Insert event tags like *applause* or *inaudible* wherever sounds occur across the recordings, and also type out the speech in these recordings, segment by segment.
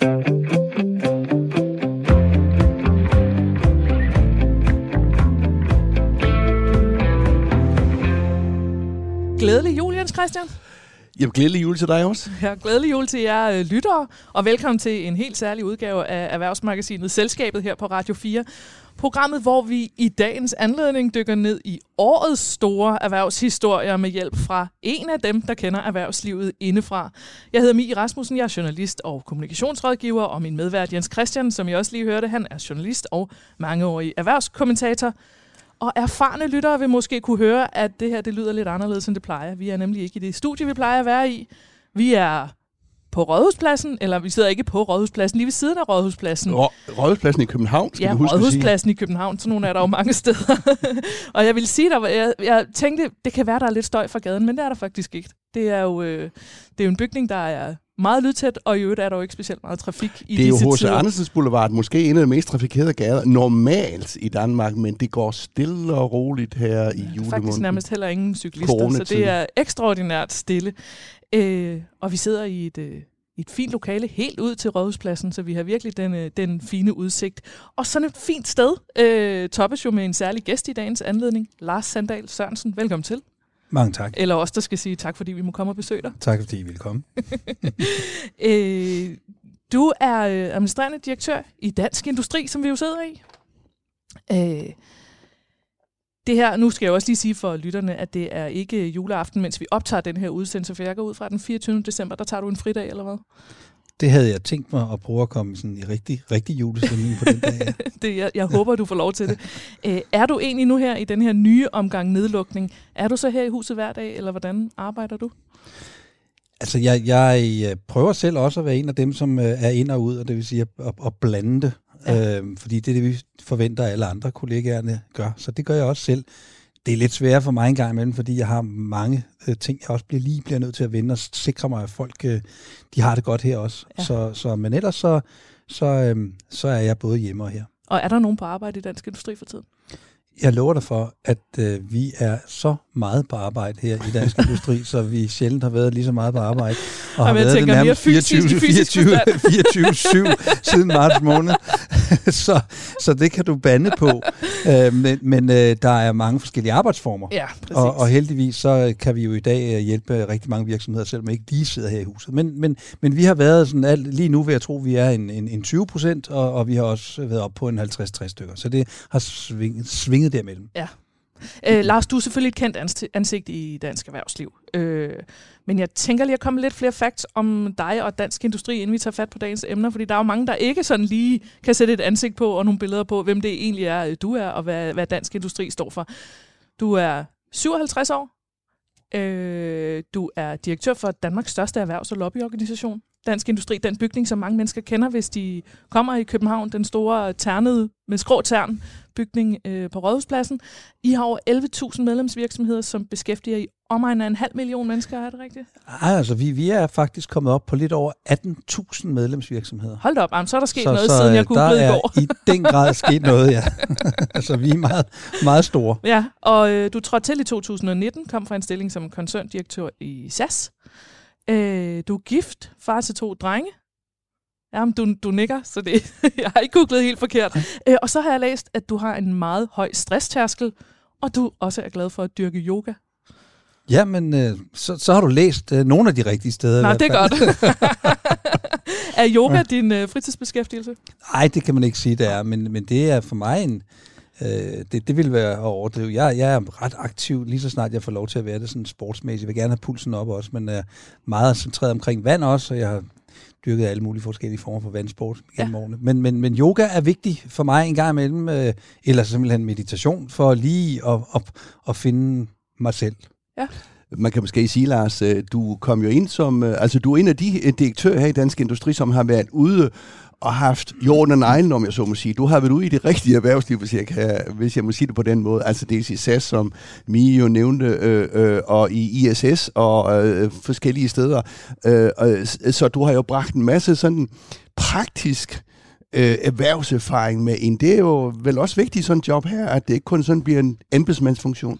Glædelig jul, Jens Christian. Jamen, glædelig jul til dig også. *laughs* Ja, glædelig jul til jer øh, lyttere, og velkommen til en helt særlig udgave af Erhvervsmagasinet Selskabet her på Radio 4. Programmet, hvor vi i dagens anledning dykker ned i årets store erhvervshistorier med hjælp fra en af dem, der kender erhvervslivet indefra. Jeg hedder Mie Rasmussen, jeg er journalist og kommunikationsrådgiver, og min medvært Jens Christian, som jeg også lige hørte, han er journalist og mangeårig erhvervskommentator. Og erfarne lyttere vil måske kunne høre, at det her det lyder lidt anderledes, end det plejer. Vi er nemlig ikke i det studie, vi plejer at være i. Vi er på Rådhuspladsen, eller vi sidder ikke på Rådhuspladsen, lige ved siden af Rådhuspladsen. Rå- Rådhuspladsen i København, skal ja, du huske. Rådhuspladsen i København, så nogle er der jo mange steder. *laughs* og jeg vil sige, der, jeg, jeg tænkte, det kan være, der er lidt støj fra gaden, men det er der faktisk ikke. Det er jo, øh, det er jo en bygning, der er meget lydtæt, og i øvrigt er der jo ikke specielt meget trafik i Det er jo disse H.C. tider. Andersens Boulevard, måske en af de mest trafikerede gader normalt i Danmark, men det går stille og roligt her i Faktisk julemåneden. nærmest heller ingen cyklister, så Coronatid. det er ekstraordinært stille. Øh, og vi sidder i et, øh, et fint lokale helt ud til Rådhuspladsen, så vi har virkelig den, øh, den fine udsigt. Og sådan et fint sted øh, toppes jo med en særlig gæst i dagens anledning, Lars Sandal Sørensen. Velkommen til. Mange tak. Eller os, der skal sige tak, fordi vi må komme og besøge dig. Tak fordi I ville komme. *laughs* Øh, du er øh, administrerende direktør i Dansk Industri, som vi jo sidder i. Øh, det her, nu skal jeg også lige sige for lytterne, at det er ikke juleaften, mens vi optager den her udsendelse, for jeg går ud fra den 24. december, der tager du en fridag, eller hvad? Det havde jeg tænkt mig at prøve at komme sådan i rigtig, rigtig julestemning på den dag. Ja. *laughs* Det, jeg, jeg håber, du får lov til det. *laughs* Øh, er du egentlig nu her i den her nye omgang nedlukning? Er du så her i huset hver dag, eller hvordan arbejder du? Altså, jeg, jeg øh, prøver selv også at være en af dem, som øh, er ind og ud, og det vil sige at, at, at blande det. Ja. Øhm, fordi det er det, vi forventer, at alle andre kollegaerne gør. Så det gør jeg også selv. Det er lidt sværere for mig en gang imellem, fordi jeg har mange øh, ting, jeg også bliver lige bliver nødt til at vende og sikre mig, at folk øh, de har det godt her også. Ja. Så, så, men ellers så, så, øh, så er jeg både hjemme og her. Og er der nogen på arbejde i Dansk Industri for tiden? Jeg lover dig for, at øh, vi er så meget på arbejde her i Dansk Industri, *laughs* så vi sjældent har været lige så meget på arbejde. Og har Jamen, jeg været tænker mere nærmest fysisk i fysisk 24, 24 7 siden marts måned. *laughs* så, så det kan du bande på. *laughs* Øh, men men øh, der er mange forskellige arbejdsformer. Ja, præcis. Og, og heldigvis så kan vi jo i dag øh, hjælpe rigtig mange virksomheder, selvom ikke de sidder her i huset. Men, men, men vi har været sådan, alt, lige nu vil jeg tro, vi er en, en, en 20 procent, og, og vi har også været op på en 50-60 stykker. Så det har svinget, svinget derimellem. Øh, Lars, du er selvfølgelig et kendt ansigt i dansk erhvervsliv. Øh, men jeg tænker lige at komme lidt flere facts om dig og dansk industri, inden vi tager fat på dagens emner, fordi der er jo mange, der ikke sådan lige kan sætte et ansigt på og nogle billeder på, hvem det egentlig er, øh, du er, og hvad, hvad dansk industri står for. Du er 57 år. Øh, du er direktør for Danmarks største erhvervs- og lobbyorganisation. Dansk Industri, den bygning, som mange mennesker kender, hvis de kommer i København, den store ternede med skrå tern bygning øh, på Rådhuspladsen. I har over 11.000 medlemsvirksomheder, som beskæftiger i omegn af en halv million mennesker, er det rigtigt? Ej, altså vi, vi er faktisk kommet op på lidt over 18.000 medlemsvirksomheder. Hold op, jamen, så er der sket så, noget, så, siden jeg øh, googlede i går. i den grad sket *laughs* noget, ja. *laughs* altså vi er meget, meget store. Ja, og øh, du trådte til i 2019, kom fra en stilling som koncerndirektør i SAS. Øh, du er gift, far til to drenge. Jamen, du, du nikker, så det, *laughs* jeg har ikke googlet helt forkert. Øh, og så har jeg læst, at du har en meget høj stresstærskel, og du også er glad for at dyrke yoga. Ja, men øh, så, så har du læst øh, nogle af de rigtige steder. Nej, det er godt. *laughs* er yoga din øh, fritidsbeskæftigelse? Nej, det kan man ikke sige, det er, men, men det er for mig en... Øh, det, det vil være at overdrive. Jeg, jeg er ret aktiv, lige så snart jeg får lov til at være det sådan sportsmæssigt. Jeg vil gerne have pulsen op også, men er meget centreret omkring vand også, og jeg har dyrket alle mulige forskellige former for vandsport gennem Ja. ja. årene. Men, men, men yoga er vigtig for mig en gang imellem, øh, eller simpelthen meditation, for lige at, at, at finde mig selv. Man kan måske sige, Lars, øh, du kom jo ind som, øh, altså du er en af de øh, direktører her i Dansk Industri, som har været ude og haft jorden og neglen, om jeg så må sige. Du har været ude i det rigtige erhvervsliv, hvis jeg, kan, hvis jeg må sige det på den måde. Altså dels i SAS, som Mie jo nævnte, øh, øh, og i ISS og øh, forskellige steder. Øh, øh, så du har jo bragt en masse sådan praktisk øh, erhvervserfaring med ind. Det er jo vel også vigtigt i sådan en job her, at det ikke kun sådan bliver en embedsmandsfunktion.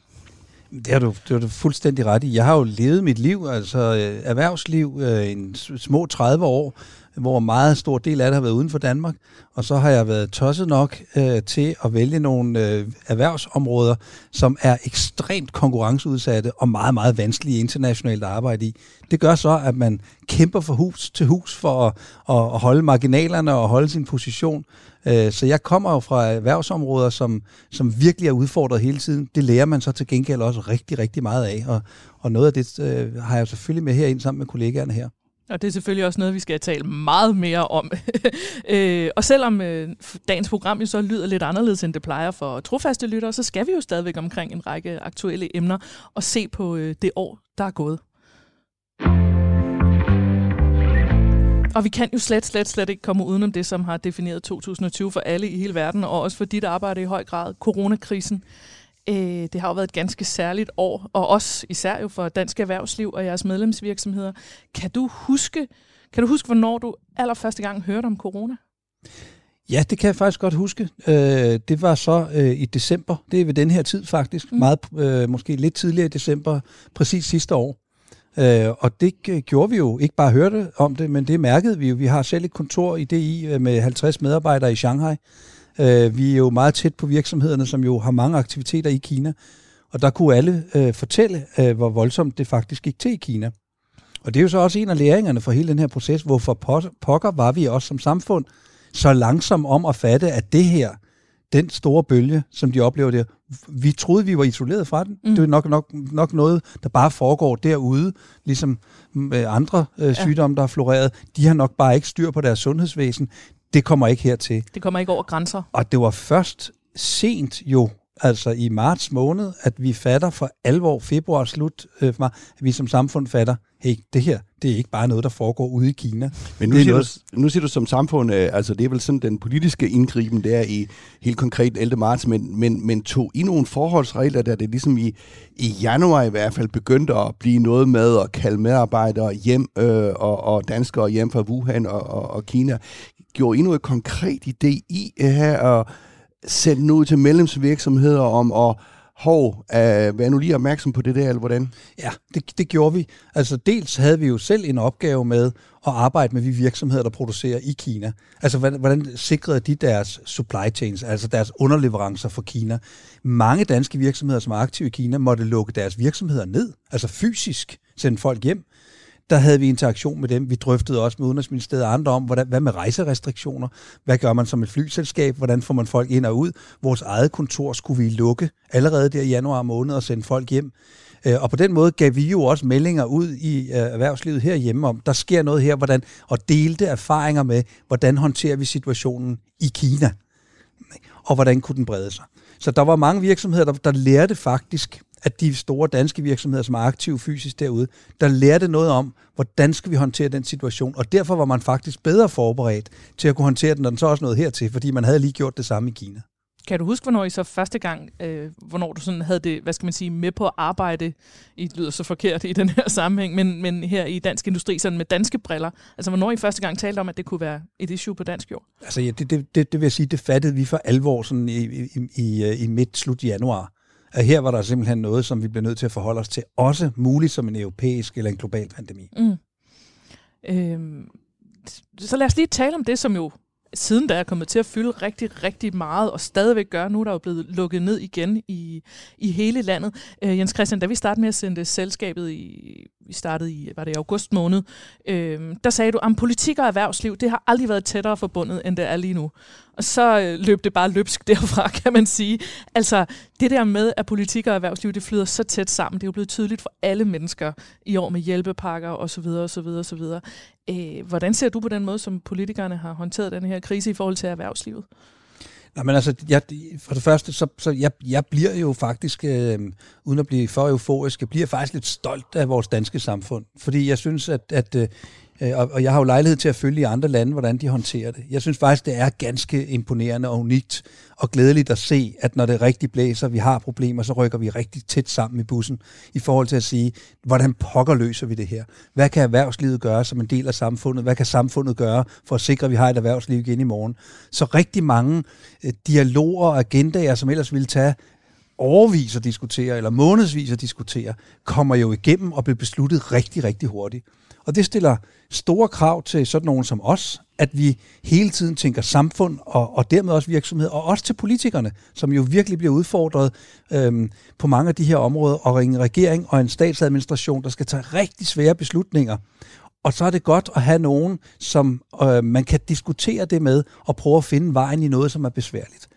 Det har, du, det har du fuldstændig ret i. Jeg har jo levet mit liv, altså øh, erhvervsliv, øh, en små 30 år, hvor meget stor del af det har været uden for Danmark. Og så har jeg været tosset nok øh, til at vælge nogle øh, erhvervsområder, som er ekstremt konkurrenceudsatte og meget, meget vanskelige internationalt at arbejde i. Det gør så, at man kæmper fra hus til hus for at, at holde marginalerne og holde sin position. Øh, så jeg kommer jo fra erhvervsområder, som, som virkelig er udfordret hele tiden. Det lærer man så til gengæld også rigtig, rigtig meget af. Og, og noget af det øh, har jeg selvfølgelig med herind sammen med kollegaerne her. Og det er selvfølgelig også noget, vi skal tale meget mere om. *laughs* øh, og selvom øh, dagens program jo så lyder lidt anderledes, end det plejer for trofaste lyttere, så skal vi jo stadigvæk omkring en række aktuelle emner og se på øh, det år, der er gået. Og vi kan jo slet, slet, slet ikke komme udenom det, som har defineret 2020 for alle i hele verden, og også for dit arbejde i høj grad, coronakrisen. Øh, det har jo været et ganske særligt år, og også især jo for dansk erhvervsliv og jeres medlemsvirksomheder. Kan du huske, kan du huske hvornår du allerførste gang hørte om corona? Ja, det kan jeg faktisk godt huske. Øh, det var så øh, i december. Det er ved den her tid faktisk. Mm. Meget, øh, måske lidt tidligere i december, præcis sidste år. Øh, og det gjorde vi jo. Ikke bare hørte om det, men det mærkede vi jo. Vi har selv et kontor i DI øh, med 50 medarbejdere i Shanghai. Øh, vi er jo meget tæt på virksomhederne, som jo har mange aktiviteter i Kina. Og der kunne alle øh, fortælle, øh, hvor voldsomt det faktisk gik til i Kina. Og det er jo så også en af læringerne for hele den her proces. Hvorfor pokker var vi også som samfund så langsom om at fatte, at det her, den store bølge, som de oplever der, vi troede, vi var isoleret fra den. Mm. Det er nok, nok, nok noget, der bare foregår derude, ligesom med andre øh, sygdomme, der har floreret. De har nok bare ikke styr på deres sundhedsvæsen. Det kommer ikke hertil. Det kommer ikke over grænser. Og det var først sent jo, altså i marts måned, at vi fatter for alvor februar slut, øh, at vi som samfund fatter, hey, det her, det er ikke bare noget, der foregår ude i Kina. Men nu, siger, noget... du, nu siger du som samfund, øh, altså det er vel sådan den politiske indgriben der i helt konkret 11. marts, men, men, men tog I nogle forholdsregler, der det ligesom i, i januar i hvert fald begyndte at blive noget med at kalde medarbejdere hjem øh, og, og danskere hjem fra Wuhan og, og, og Kina. Gjorde I noget konkret idé i øh, her at sende ud til medlemsvirksomheder om at hov, øh, vær nu lige opmærksom på det der, eller hvordan? Ja, det, det gjorde vi. Altså dels havde vi jo selv en opgave med at arbejde med de virksomheder, der producerer i Kina. Altså hvordan, hvordan sikrede de deres supply chains, altså deres underleverancer for Kina? Mange danske virksomheder, som er aktive i Kina, måtte lukke deres virksomheder ned, altså fysisk sende folk hjem der havde vi interaktion med dem. Vi drøftede også med Udenrigsministeriet og andre om, hvordan, hvad med rejserestriktioner? Hvad gør man som et flyselskab? Hvordan får man folk ind og ud? Vores eget kontor skulle vi lukke allerede der i januar måned og sende folk hjem. Øh, og på den måde gav vi jo også meldinger ud i øh, erhvervslivet herhjemme om, der sker noget her, hvordan, og delte erfaringer med, hvordan håndterer vi situationen i Kina, og hvordan kunne den brede sig. Så der var mange virksomheder, der, der lærte faktisk at de store danske virksomheder, som er aktive fysisk derude, der lærte noget om, hvordan skal vi håndtere den situation, og derfor var man faktisk bedre forberedt til at kunne håndtere den, og den så også noget hertil, fordi man havde lige gjort det samme i Kina. Kan du huske, hvornår I så første gang, øh, hvornår du sådan havde det, hvad skal man sige, med på at arbejde, I lyder så forkert i den her sammenhæng, men, men her i dansk industri, sådan med danske briller, altså hvornår I første gang talte om, at det kunne være et issue på dansk jord? Altså ja, det, det, det, det vil jeg sige, det fattede vi for alvor sådan i, i, i, i midt-slut januar at her var der simpelthen noget, som vi blev nødt til at forholde os til, også muligt som en europæisk eller en global pandemi. Mm. Øhm, så lad os lige tale om det, som jo siden da er kommet til at fylde rigtig, rigtig meget, og stadigvæk gør nu, der er jo blevet lukket ned igen i, i hele landet. Øh, Jens Christian, da vi startede med at sende selskabet i, vi startede i, var det i august måned, øh, der sagde du, at politik og erhvervsliv, det har aldrig været tættere forbundet, end det er lige nu. Og så øh, løb det bare løbsk *laughs* derfra, kan man sige. Altså, det der med, at politik og erhvervsliv, det flyder så tæt sammen, det er jo blevet tydeligt for alle mennesker i år med hjælpepakker osv. osv. osv. Øh, hvordan ser du på den måde, som politikerne har håndteret den her krise i forhold til erhvervslivet? Nej, men altså, jeg, for det første, så, så jeg, jeg bliver jo faktisk, øh, uden at blive for euforisk, jeg bliver faktisk lidt stolt af vores danske samfund. Fordi jeg synes, at, at Øh, Øh, og, og jeg har jo lejlighed til at følge i andre lande, hvordan de håndterer det. Jeg synes faktisk, det er ganske imponerende og unikt og glædeligt at se, at når det rigtig blæser, vi har problemer, så rykker vi rigtig tæt sammen i bussen i forhold til at sige, hvordan pokker løser vi det her? Hvad kan erhvervslivet gøre som en del af samfundet? Hvad kan samfundet gøre for at sikre, at vi har et erhvervsliv igen i morgen? Så rigtig mange øh, dialoger og agendaer, som ellers ville tage overvis at diskutere, eller månedsvis at diskutere, kommer jo igennem og bliver besluttet rigtig, rigtig hurtigt. Og det stiller store krav til sådan nogen som os, at vi hele tiden tænker samfund og, og dermed også virksomhed, og også til politikerne, som jo virkelig bliver udfordret øhm, på mange af de her områder, og en regering og en statsadministration, der skal tage rigtig svære beslutninger. Og så er det godt at have nogen, som øh, man kan diskutere det med, og prøve at finde vejen i noget, som er besværligt.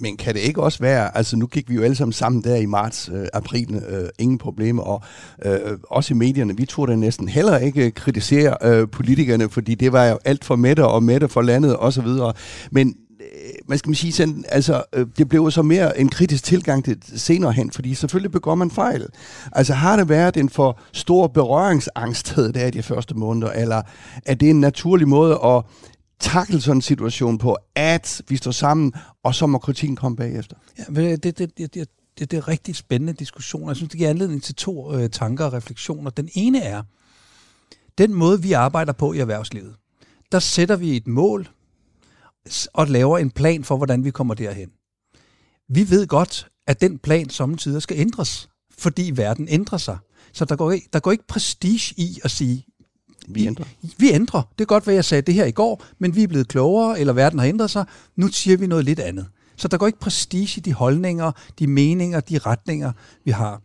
Men kan det ikke også være, altså nu gik vi jo alle sammen sammen der i marts, øh, april, øh, ingen problemer, og øh, også i medierne, vi turde næsten heller ikke kritisere øh, politikerne, fordi det var jo alt for mætte og mætte for landet og så videre. Men øh, man skal man sige sådan, altså, øh, det blev så mere en kritisk tilgang til senere hen, fordi selvfølgelig begår man fejl. Altså har det været en for stor berøringsangsthed der i de første måneder, eller er det en naturlig måde at takle sådan en situation på, at vi står sammen, og så må kritikken komme bagefter? Ja, det, det, det, det, det, det er rigtig spændende diskussion. Jeg synes, det giver anledning til to øh, tanker og refleksioner. Den ene er, den måde, vi arbejder på i erhvervslivet, der sætter vi et mål og laver en plan for, hvordan vi kommer derhen. Vi ved godt, at den plan samtidig skal ændres, fordi verden ændrer sig. Så der går, der går ikke prestige i at sige, vi ændrer. Vi, vi ændrer. Det er godt, hvad jeg sagde det her i går, men vi er blevet klogere, eller verden har ændret sig. Nu siger vi noget lidt andet. Så der går ikke prestige i de holdninger, de meninger, de retninger, vi har.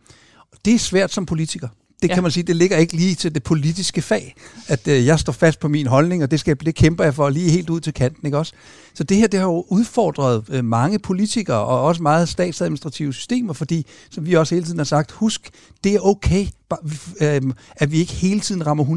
Det er svært som politiker. Det ja. kan man sige, det ligger ikke lige til det politiske fag, at øh, jeg står fast på min holdning, og det, skal, det kæmper jeg for lige helt ud til kanten. Ikke også? Så det her det har jo udfordret øh, mange politikere, og også meget statsadministrative systemer, fordi, som vi også hele tiden har sagt, husk, det er okay, øh, at vi ikke hele tiden rammer 100%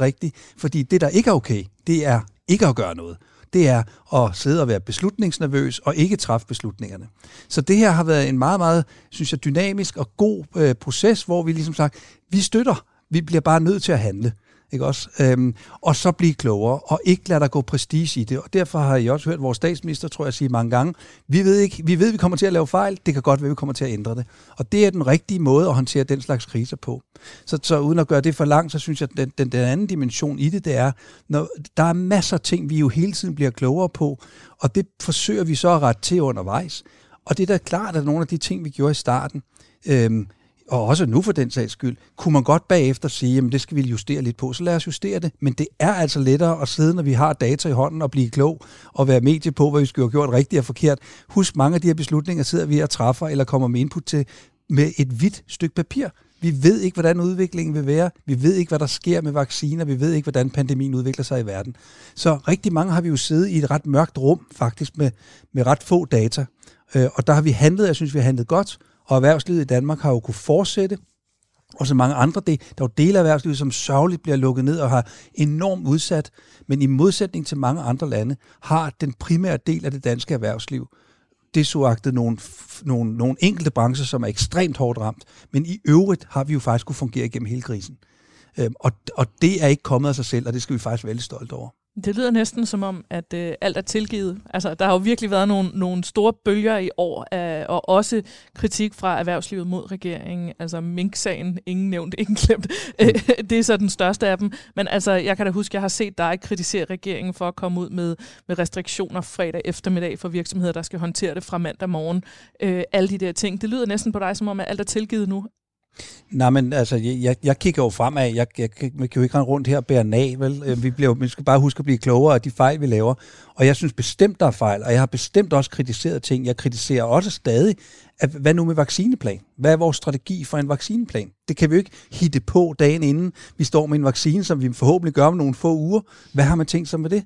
rigtigt, fordi det, der ikke er okay, det er ikke at gøre noget det er at sidde og være beslutningsnervøs og ikke træffe beslutningerne. Så det her har været en meget, meget, synes jeg, dynamisk og god øh, proces, hvor vi ligesom sagt, vi støtter, vi bliver bare nødt til at handle. Ikke også? Øhm, og så blive klogere, og ikke lade der gå prestige i det. Og derfor har I også hørt vores statsminister, tror jeg, sige mange gange, vi ved, ikke, vi ved, at vi kommer til at lave fejl, det kan godt være, at vi kommer til at ændre det. Og det er den rigtige måde at håndtere den slags kriser på. Så, så uden at gøre det for langt, så synes jeg, at den, den, den anden dimension i det, det er, når der er masser af ting, vi jo hele tiden bliver klogere på, og det forsøger vi så at rette til undervejs. Og det er da klart, at nogle af de ting, vi gjorde i starten, øhm, og også nu for den sags skyld, kunne man godt bagefter sige, at det skal vi justere lidt på, så lad os justere det. Men det er altså lettere at sidde, når vi har data i hånden og blive klog og være medie på, hvad vi skal have gjort rigtigt og forkert. Husk, mange af de her beslutninger sidder vi og træffer eller kommer med input til med et hvidt stykke papir. Vi ved ikke, hvordan udviklingen vil være. Vi ved ikke, hvad der sker med vacciner. Vi ved ikke, hvordan pandemien udvikler sig i verden. Så rigtig mange har vi jo siddet i et ret mørkt rum, faktisk med, med ret få data. Øh, og der har vi handlet, jeg synes, vi har handlet godt, og erhvervslivet i Danmark har jo kunne fortsætte, og så mange andre. Det, der er jo dele af erhvervslivet, som sørgeligt bliver lukket ned og har enormt udsat, men i modsætning til mange andre lande, har den primære del af det danske erhvervsliv desuagtet nogle, nogle, nogle enkelte brancher, som er ekstremt hårdt ramt, men i øvrigt har vi jo faktisk kunne fungere igennem hele krisen. Øhm, og, og det er ikke kommet af sig selv, og det skal vi faktisk være veldig stolte over. Det lyder næsten som om, at øh, alt er tilgivet. Altså, der har jo virkelig været nogle, nogle store bølger i år, af, og også kritik fra erhvervslivet mod regeringen. Altså Mink-sagen, ingen nævnt, *laughs* ingen glemt. Mm. *laughs* det er så den største af dem. Men altså, jeg kan da huske, at jeg har set dig kritisere regeringen for at komme ud med, med restriktioner fredag eftermiddag for virksomheder, der skal håndtere det fra mandag morgen. Øh, alle de der ting. Det lyder næsten på dig, som om, at alt er tilgivet nu. Nej, men altså, jeg, jeg kigger jo fremad. Jeg, jeg, man kan jo ikke rende rundt her og bære nag, vel? Øh, vi, bliver, vi skal bare huske at blive klogere af de fejl, vi laver. Og jeg synes bestemt, der er fejl, og jeg har bestemt også kritiseret ting. Jeg kritiserer også stadig, at, hvad nu med vaccineplan? Hvad er vores strategi for en vaccineplan? Det kan vi jo ikke hitte på dagen inden vi står med en vaccine, som vi forhåbentlig gør om nogle få uger. Hvad har man tænkt sig med det?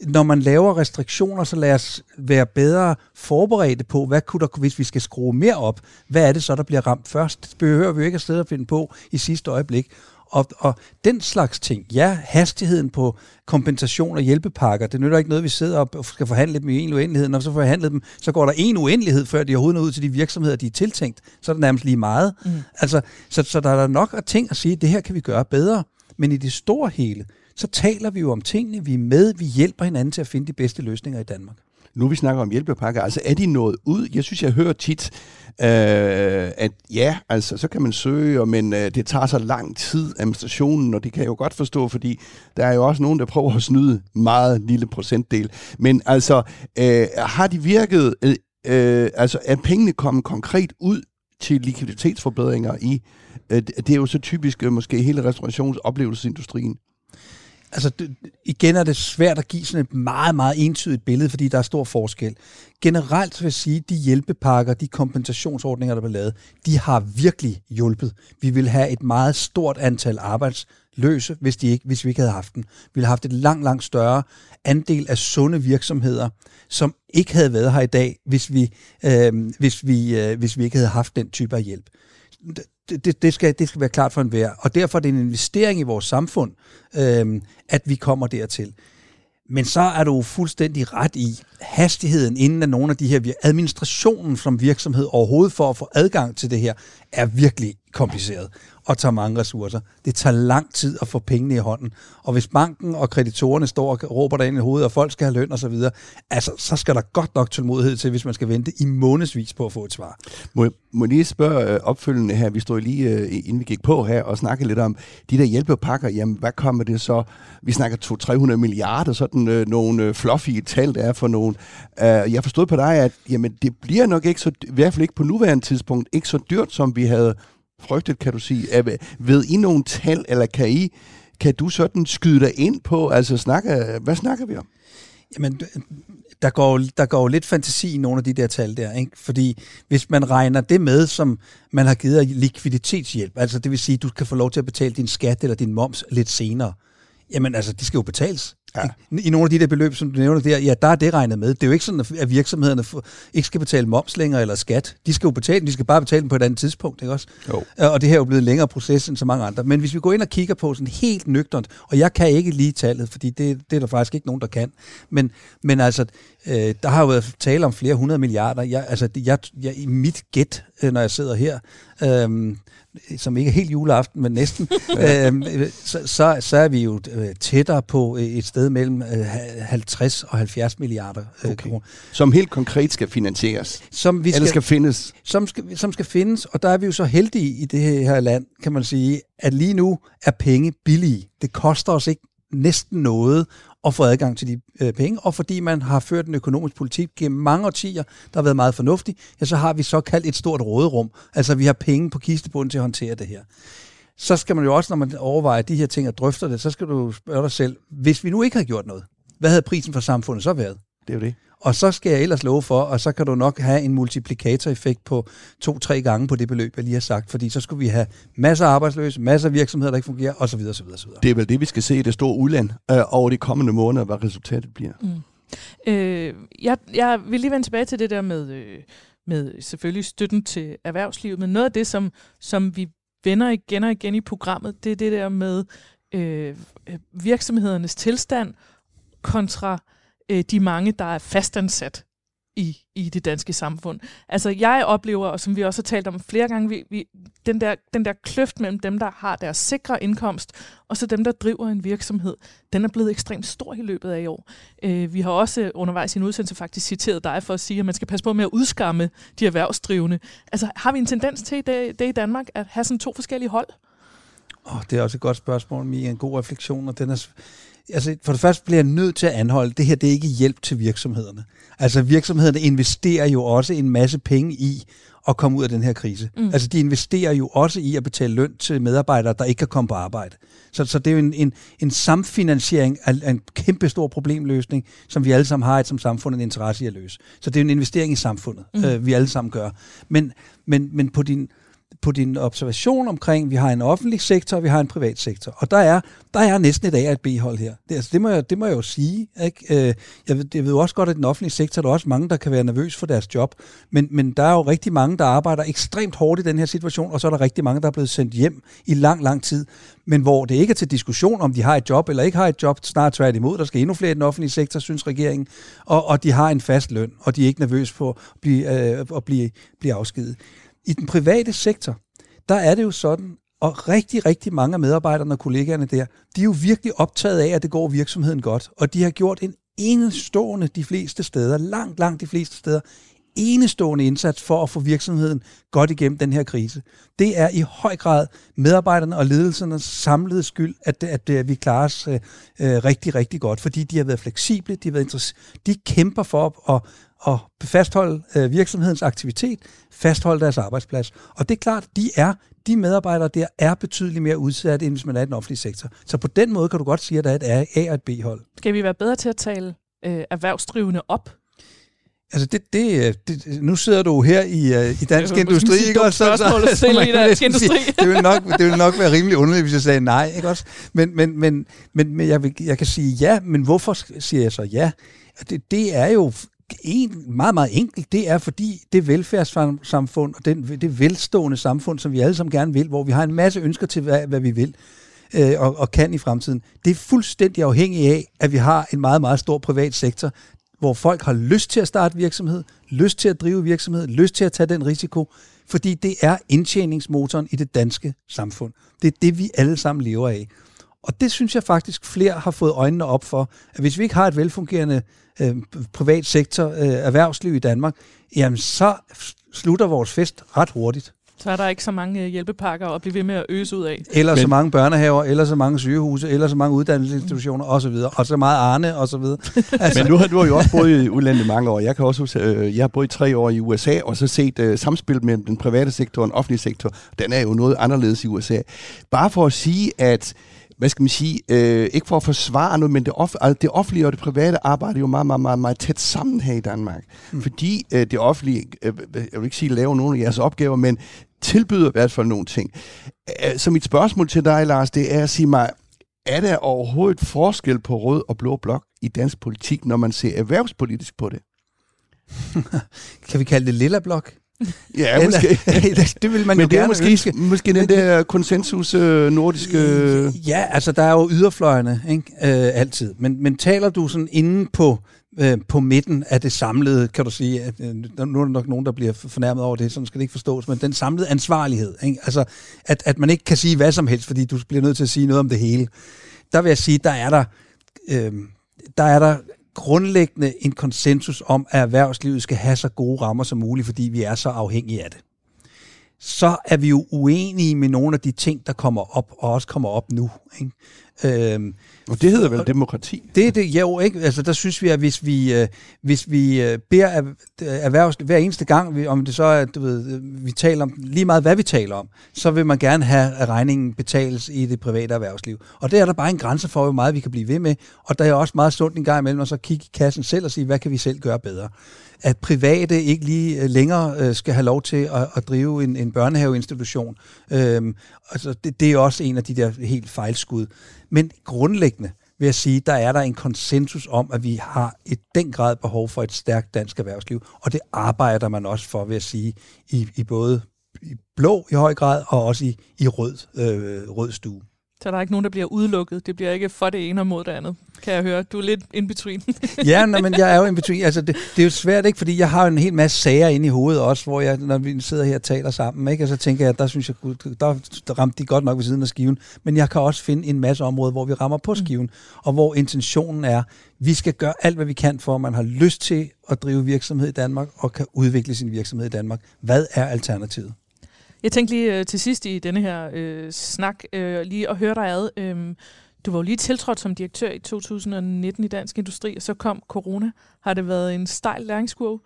Når man laver restriktioner, så lad os være bedre forberedte på, hvad kunne der, hvis vi skal skrue mere op, hvad er det så, der bliver ramt først? Det behøver vi jo ikke at sidde og finde på i sidste øjeblik. Og, og den slags ting, ja, hastigheden på kompensation og hjælpepakker, det nytter ikke noget, vi sidder og skal forhandle dem i en uendelighed. Når vi så forhandler dem, så går der en uendelighed, før de overhovedet når ud til de virksomheder, de er tiltænkt. Så er det nærmest lige meget. Mm. Altså, så, så der er nok ting at sige, det her kan vi gøre bedre. Men i det store hele, så taler vi jo om tingene, vi er med, vi hjælper hinanden til at finde de bedste løsninger i Danmark. Nu vi snakker om hjælpepakker, altså er de nået ud? Jeg synes, jeg hører tit, øh, at ja, altså så kan man søge, men øh, det tager så lang tid, administrationen, og det kan jeg jo godt forstå, fordi der er jo også nogen, der prøver at snyde meget lille procentdel. Men altså, øh, har de virket, øh, øh, altså er pengene kommet konkret ud til likviditetsforbedringer i, øh, det er jo så typisk øh, måske hele restaurationsoplevelsesindustrien. Altså, det, igen er det svært at give sådan et meget, meget entydigt billede, fordi der er stor forskel. Generelt vil jeg sige, de hjælpepakker, de kompensationsordninger, der blev lavet, de har virkelig hjulpet. Vi vil have et meget stort antal arbejdsløse, hvis, de ikke, hvis vi ikke havde haft den. Vi ville have haft et langt, langt større andel af sunde virksomheder, som ikke havde været her i dag, hvis vi, øh, hvis vi, øh, hvis vi ikke havde haft den type af hjælp det, det, skal, det skal være klart for enhver. Og derfor er det en investering i vores samfund, øh, at vi kommer dertil. Men så er du fuldstændig ret i hastigheden, inden at nogle af de her administrationen som virksomhed overhovedet for at få adgang til det her, er virkelig kompliceret og tager mange ressourcer. Det tager lang tid at få pengene i hånden. Og hvis banken og kreditorerne står og råber ind i hovedet, og folk skal have løn osv., altså, så skal der godt nok tålmodighed til, hvis man skal vente i månedsvis på at få et svar. Må, jeg, må jeg lige spørge øh, opfølgende her, vi stod lige, øh, inden vi gik på her, og snakkede lidt om de der hjælpepakker. Jamen, hvad kommer det så? Vi snakker 200-300 milliarder, sådan øh, nogle øh, fluffy tal, der er for nogen. Øh, jeg forstod på dig, at jamen, det bliver nok ikke så, i hvert fald ikke på nuværende tidspunkt, ikke så dyrt, som vi havde frygtet, kan du sige. Er, ved I nogle tal, eller kan I kan du sådan skyde dig ind på, altså snakke, hvad snakker vi om? Jamen, der går, der går lidt fantasi i nogle af de der tal der, ikke? fordi hvis man regner det med, som man har givet likviditetshjælp, altså det vil sige, at du kan få lov til at betale din skat eller din moms lidt senere, jamen altså, de skal jo betales. Ja. I, I nogle af de der beløb, som du nævner der, ja, der er det regnet med. Det er jo ikke sådan, at virksomhederne ikke skal betale moms længere eller skat. De skal jo betale de skal bare betale den på et andet tidspunkt, ikke også? Jo. Og det her er jo blevet en længere proces end så mange andre. Men hvis vi går ind og kigger på sådan helt nøgternt, og jeg kan ikke lige tallet, fordi det, det er der faktisk ikke nogen, der kan. Men, men altså, øh, der har jo været tale om flere hundrede milliarder. Jeg, altså, jeg, jeg, i mit gæt, øh, når jeg sidder her, øh, som ikke er helt juleaften, men næsten, *laughs* øh, så, så, så er vi jo øh, tættere på et sted mellem 50 øh, og 70 milliarder øh, okay. kroner. Som helt konkret skal finansieres? Som vi skal, Eller skal findes? Som skal, som skal findes, og der er vi jo så heldige i det her land, kan man sige, at lige nu er penge billige. Det koster os ikke næsten noget at få adgang til de øh, penge, og fordi man har ført en økonomisk politik gennem mange årtier, der har været meget fornuftig, ja, så har vi såkaldt et stort råderum. Altså vi har penge på kistebunden til at håndtere det her. Så skal man jo også, når man overvejer de her ting og drøfter det, så skal du spørge dig selv, hvis vi nu ikke havde gjort noget, hvad havde prisen for samfundet så været? Det er jo det. Og så skal jeg ellers love for, og så kan du nok have en multiplikatoreffekt på to-tre gange på det beløb, jeg lige har sagt, fordi så skulle vi have masser af arbejdsløse, masser af virksomheder, der ikke fungerer, osv. osv., osv. Det er vel det, vi skal se i det store udland øh, over de kommende måneder, hvad resultatet bliver. Mm. Øh, jeg, jeg vil lige vende tilbage til det der med, øh, med selvfølgelig støtten til erhvervslivet, men noget af det, som, som vi vender igen og igen i programmet, det er det der med øh, virksomhedernes tilstand kontra øh, Øh, de mange, der er fastansat i, i det danske samfund. Altså jeg oplever, og som vi også har talt om flere gange, vi, vi, den, der, den der kløft mellem dem, der har deres sikre indkomst, og så dem, der driver en virksomhed, den er blevet ekstremt stor i løbet af i år. Øh, vi har også undervejs i en udsendelse faktisk citeret dig for at sige, at man skal passe på med at udskamme de erhvervsdrivende. Altså har vi en tendens til det, det i Danmark, at have sådan to forskellige hold? Oh, det er også et godt spørgsmål, Mia. En god refleksion, og den er, altså for det første bliver jeg nødt til at anholde, det her det er ikke hjælp til virksomhederne. Altså virksomhederne investerer jo også en masse penge i at komme ud af den her krise. Mm. Altså de investerer jo også i at betale løn til medarbejdere, der ikke kan komme på arbejde. Så, så det er jo en, en, en samfinansiering af, af en kæmpe stor problemløsning, som vi alle sammen har et som samfund en interesse i at løse. Så det er jo en investering i samfundet, mm. øh, vi alle sammen gør. Men, men, men på din på din observation omkring, vi har en offentlig sektor, og vi har en privat sektor. Og der er, der er næsten et A og et B-hold her. Det, altså, det, må jeg, det må jeg jo sige. Ikke? Øh, jeg, ved, jeg ved også godt, at den offentlige sektor, der er også mange, der kan være nervøs for deres job. Men, men der er jo rigtig mange, der arbejder ekstremt hårdt i den her situation, og så er der rigtig mange, der er blevet sendt hjem i lang, lang tid. Men hvor det ikke er til diskussion, om de har et job eller ikke har et job, snart tværtimod. Der skal endnu flere i den offentlige sektor, synes regeringen. Og, og de har en fast løn, og de er ikke nervøse på at blive, øh, at blive, blive afskedet. I den private sektor, der er det jo sådan, og rigtig, rigtig mange af medarbejderne og kollegaerne der, de er jo virkelig optaget af, at det går virksomheden godt. Og de har gjort en enestående de fleste steder, langt, langt de fleste steder, enestående indsats for at få virksomheden godt igennem den her krise. Det er i høj grad medarbejderne og ledelsernes samlede skyld, at, at, at vi klarer os øh, øh, rigtig, rigtig godt, fordi de har været fleksible, de har været de kæmper for at, at fastholde øh, virksomhedens aktivitet, fastholde deres arbejdsplads. Og det er klart, de er de medarbejdere der er betydeligt mere udsatte, end hvis man er i den offentlige sektor. Så på den måde kan du godt sige, at der er et A- og et B-hold. Skal vi være bedre til at tale øh, erhvervsdrivende op? Altså det, det, det, nu sidder du her i, uh, i dansk det industri, ikke også? Så, så, så, i dansk industri. Sige, det, vil nok, det vil nok være rimelig underligt, hvis jeg sagde nej, ikke også? Men, men, men, men, men jeg, vil, jeg kan sige ja, men hvorfor siger jeg så ja? Det, det er jo en, meget, meget enkelt. Det er fordi det velfærdssamfund og den, det velstående samfund, som vi alle sammen gerne vil, hvor vi har en masse ønsker til, hvad, hvad vi vil øh, og, og kan i fremtiden, det er fuldstændig afhængigt af, at vi har en meget, meget stor privat sektor, hvor folk har lyst til at starte virksomhed, lyst til at drive virksomhed, lyst til at tage den risiko, fordi det er indtjeningsmotoren i det danske samfund. Det er det, vi alle sammen lever af. Og det synes jeg faktisk, flere har fået øjnene op for, at hvis vi ikke har et velfungerende øh, privat sektor, øh, erhvervsliv i Danmark, jamen så slutter vores fest ret hurtigt. Så er der ikke så mange øh, hjælpepakker at blive ved med at øse ud af. Eller Men, så mange børnehaver, eller så mange sygehuse, eller så mange uddannelsesinstitutioner osv., og så meget Arne osv. *laughs* Altså. Men nu har du har jo også boet i udlandet i mange år. Jeg kan også huske, øh, jeg har boet i tre år i USA, og så set uh, samspil mellem den private sektor og den offentlige sektor. Den er jo noget anderledes i USA. Bare for at sige, at hvad skal man sige, øh, ikke for at forsvare noget, men det, off- altså det offentlige og det private arbejder jo meget, meget, meget, meget tæt sammen her i Danmark. Mm. Fordi øh, det offentlige, øh, jeg vil ikke sige laver nogle af jeres opgaver, men tilbyder i hvert fald nogle ting. Øh, så mit spørgsmål til dig, Lars, det er at sige mig, er der overhovedet forskel på rød og blå blok i dansk politik, når man ser erhvervspolitisk på det? *laughs* kan vi kalde det lilla blok? Ja, måske. *laughs* det vil man Men jo det gerne er måske, ønske. måske den der konsensus øh, nordiske... Ja, altså der er jo yderfløjene, ikke? Øh, altid. Men, men taler du sådan inde på, øh, på midten af det samlede, kan du sige, at, øh, nu er der nok nogen, der bliver fornærmet over det, sådan skal det ikke forstås, men den samlede ansvarlighed, ikke? altså at, at man ikke kan sige hvad som helst, fordi du bliver nødt til at sige noget om det hele. Der vil jeg sige, der er der, øh, der er der grundlæggende en konsensus om, at erhvervslivet skal have så gode rammer som muligt, fordi vi er så afhængige af det. Så er vi jo uenige med nogle af de ting, der kommer op, og også kommer op nu. Ikke? Øhm, og det hedder vel demokrati? Det er det, jo ikke. Altså, der synes vi, at hvis vi, øh, hvis vi øh, beder erhvervs hver eneste gang, vi, om det så er, du ved, vi taler om lige meget, hvad vi taler om, så vil man gerne have, at regningen betales i det private erhvervsliv. Og det er der bare en grænse for, hvor meget vi kan blive ved med. Og der er også meget sundt en gang imellem at så kigge i kassen selv og sige, hvad kan vi selv gøre bedre at private ikke lige øh, længere øh, skal have lov til at, at drive en, en børnehaveinstitution. Øhm, altså det, det er også en af de der helt fejlskud. Men grundlæggende vil jeg sige, der er der en konsensus om, at vi har i den grad behov for et stærkt dansk erhvervsliv, og det arbejder man også for, vil jeg sige, i, i både i blå i høj grad, og også i, i rød, øh, rød stue. Så der er ikke nogen, der bliver udelukket. Det bliver ikke for det ene og mod det andet, kan jeg høre. Du er lidt in between. *laughs* ja, nej, men jeg er jo in between. Altså, det, det, er jo svært, ikke? Fordi jeg har en hel masse sager inde i hovedet også, hvor jeg, når vi sidder her og taler sammen, ikke? Og så tænker jeg, der synes jeg, der, der ramte de godt nok ved siden af skiven. Men jeg kan også finde en masse områder, hvor vi rammer på skiven, mm. og hvor intentionen er, vi skal gøre alt, hvad vi kan for, at man har lyst til at drive virksomhed i Danmark, og kan udvikle sin virksomhed i Danmark. Hvad er alternativet? Jeg tænkte lige øh, til sidst i denne her øh, snak, øh, lige at høre dig ad. Øh, du var jo lige tiltrådt som direktør i 2019 i Dansk Industri, og så kom corona. Har det været en stejl læringskurve?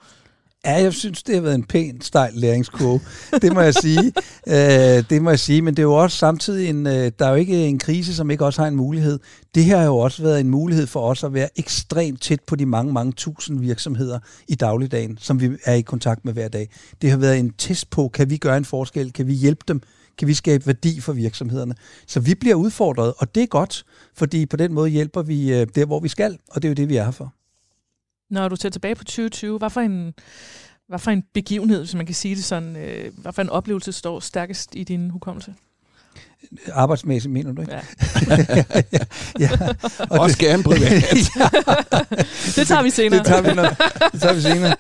Ja, jeg synes, det har været en pæn stejl læringskurve. Det må jeg sige. *laughs* øh, det må jeg sige, men det er jo også samtidig en, øh, der er jo ikke en krise, som ikke også har en mulighed. Det her har jo også været en mulighed for os at være ekstremt tæt på de mange, mange tusind virksomheder i dagligdagen, som vi er i kontakt med hver dag. Det har været en test på, kan vi gøre en forskel? Kan vi hjælpe dem? Kan vi skabe værdi for virksomhederne? Så vi bliver udfordret, og det er godt, fordi på den måde hjælper vi øh, der, hvor vi skal, og det er jo det, vi er her for. Når du ser tilbage på 2020, hvad for en, hvad for en begivenhed, hvis man kan sige det sådan, øh, hvad for en oplevelse står stærkest i din hukommelse? Arbejdsmæssigt, mener du ikke? Ja. *laughs* ja, ja. Og Også det, gerne privat. *laughs* ja. Det tager vi senere. Det tager vi, når, det tager vi senere.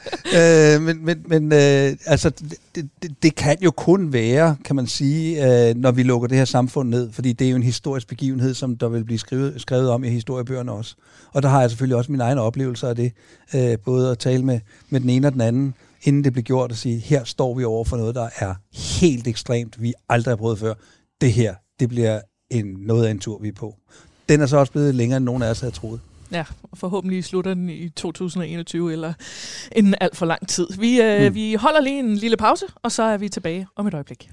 Øh, men men, men øh, altså, det, det, det kan jo kun være, kan man sige, øh, når vi lukker det her samfund ned, fordi det er jo en historisk begivenhed, som der vil blive skrevet, skrevet om i historiebøgerne også. Og der har jeg selvfølgelig også mine egne oplevelser af det, øh, både at tale med, med den ene og den anden inden det blev gjort, og sige, her står vi over for noget, der er helt ekstremt, vi aldrig har prøvet før. Det her, det bliver en, noget af en tur, vi er på. Den er så også blevet længere, end nogen af os havde troet. Ja, forhåbentlig slutter den i 2021 eller inden alt for lang tid. Vi, øh, mm. vi holder lige en lille pause, og så er vi tilbage om et øjeblik.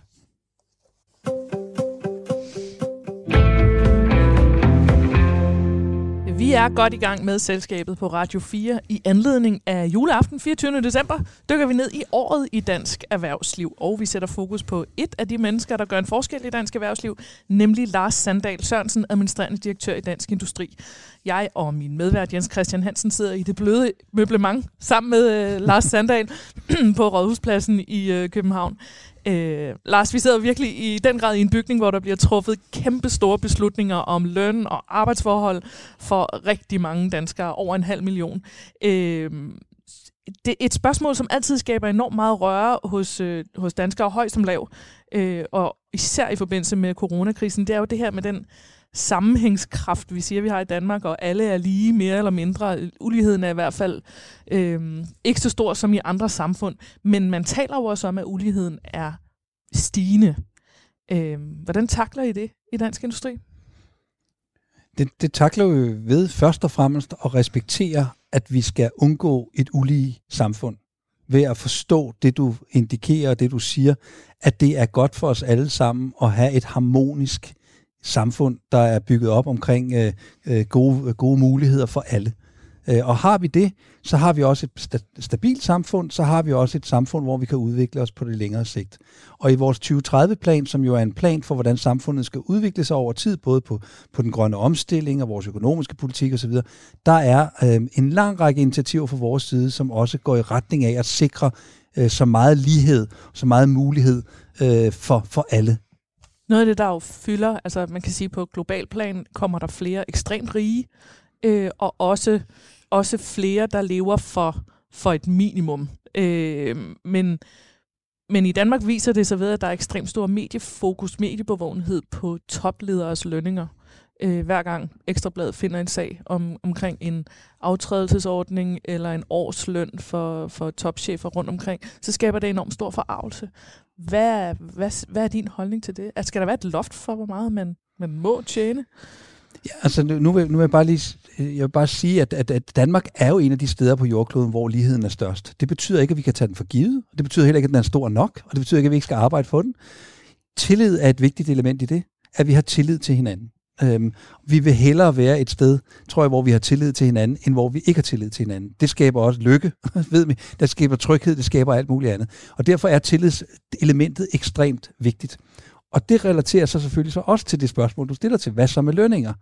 Vi er godt i gang med selskabet på Radio 4. I anledning af juleaften 24. december dykker vi ned i året i dansk erhvervsliv, og vi sætter fokus på et af de mennesker, der gør en forskel i dansk erhvervsliv, nemlig Lars Sandal Sørensen, administrerende direktør i Dansk Industri. Jeg og min medvært Jens Christian Hansen sidder i det bløde møblement sammen med øh, Lars Sandal *clears throat* på Rådhuspladsen i øh, København. Øh, Lars, vi sidder virkelig i den grad i en bygning, hvor der bliver truffet kæmpe store beslutninger om løn og arbejdsforhold for rigtig mange danskere, over en halv million. Øh, det er et spørgsmål, som altid skaber enormt meget røre hos, øh, hos danskere, høj som lav, øh, og især i forbindelse med coronakrisen, det er jo det her med den sammenhængskraft, vi siger, vi har i Danmark, og alle er lige mere eller mindre. Uligheden er i hvert fald øh, ikke så stor som i andre samfund, men man taler jo også om, at uligheden er stigende. Øh, hvordan takler I det i dansk industri? Det, det takler vi ved først og fremmest at respektere, at vi skal undgå et ulige samfund. Ved at forstå det, du indikerer og det, du siger, at det er godt for os alle sammen at have et harmonisk samfund, der er bygget op omkring øh, øh, gode, gode muligheder for alle. Øh, og har vi det, så har vi også et stabilt samfund, så har vi også et samfund, hvor vi kan udvikle os på det længere sigt. Og i vores 2030-plan, som jo er en plan for, hvordan samfundet skal udvikle sig over tid, både på, på den grønne omstilling og vores økonomiske politik osv., der er øh, en lang række initiativer fra vores side, som også går i retning af at sikre øh, så meget lighed, så meget mulighed øh, for, for alle noget af det, der jo fylder, altså man kan sige på global plan, kommer der flere ekstremt rige, øh, og også, også flere, der lever for, for et minimum. Øh, men, men i Danmark viser det sig ved, at der er ekstremt stor mediefokus, mediebevågenhed på toplederes lønninger øh, hver gang Ekstrabladet finder en sag om, omkring en aftrædelsesordning eller en årsløn for, for topchefer rundt omkring, så skaber det enormt stor forarvelse. Hvad, hvad, hvad er din holdning til det? Altså, skal der være et loft for, hvor meget man, man må tjene? Ja, altså nu vil, nu vil jeg bare lige jeg vil bare sige, at, at, at Danmark er jo en af de steder på jordkloden, hvor ligheden er størst. Det betyder ikke, at vi kan tage den for givet, og det betyder heller ikke, at den er stor nok, og det betyder ikke, at vi ikke skal arbejde for den. Tillid er et vigtigt element i det, at vi har tillid til hinanden. Øhm, vi vil hellere være et sted, tror jeg, hvor vi har tillid til hinanden, end hvor vi ikke har tillid til hinanden. Det skaber også lykke, *laughs* ved vi. Det skaber tryghed, det skaber alt muligt andet. Og derfor er tillidselementet ekstremt vigtigt. Og det relaterer sig selvfølgelig så også til det spørgsmål, du stiller til, hvad så med lønninger?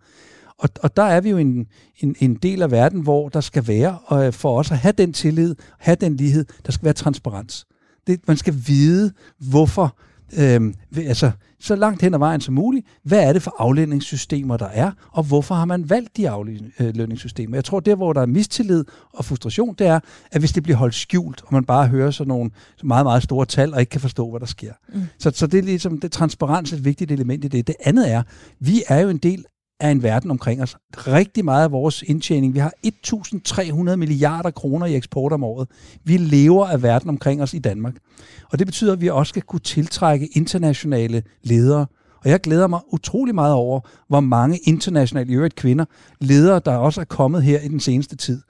Og, og der er vi jo en, en, en del af verden, hvor der skal være, og øh, for os at have den tillid, have den lighed, der skal være transparens. Det, man skal vide, hvorfor øh, altså, så langt hen ad vejen som muligt, hvad er det for aflønningssystemer, der er, og hvorfor har man valgt de aflønningssystemer? Jeg tror, der hvor der er mistillid og frustration, det er, at hvis det bliver holdt skjult, og man bare hører sådan nogle meget, meget store tal, og ikke kan forstå, hvad der sker. Mm. Så, så det er ligesom, det transparens et vigtigt element i det. Det andet er, vi er jo en del af en verden omkring os. Rigtig meget af vores indtjening. Vi har 1.300 milliarder kroner i eksport om året. Vi lever af verden omkring os i Danmark. Og det betyder, at vi også skal kunne tiltrække internationale ledere. Og jeg glæder mig utrolig meget over, hvor mange internationale, i øvrigt kvinder, ledere, der også er kommet her i den seneste tid.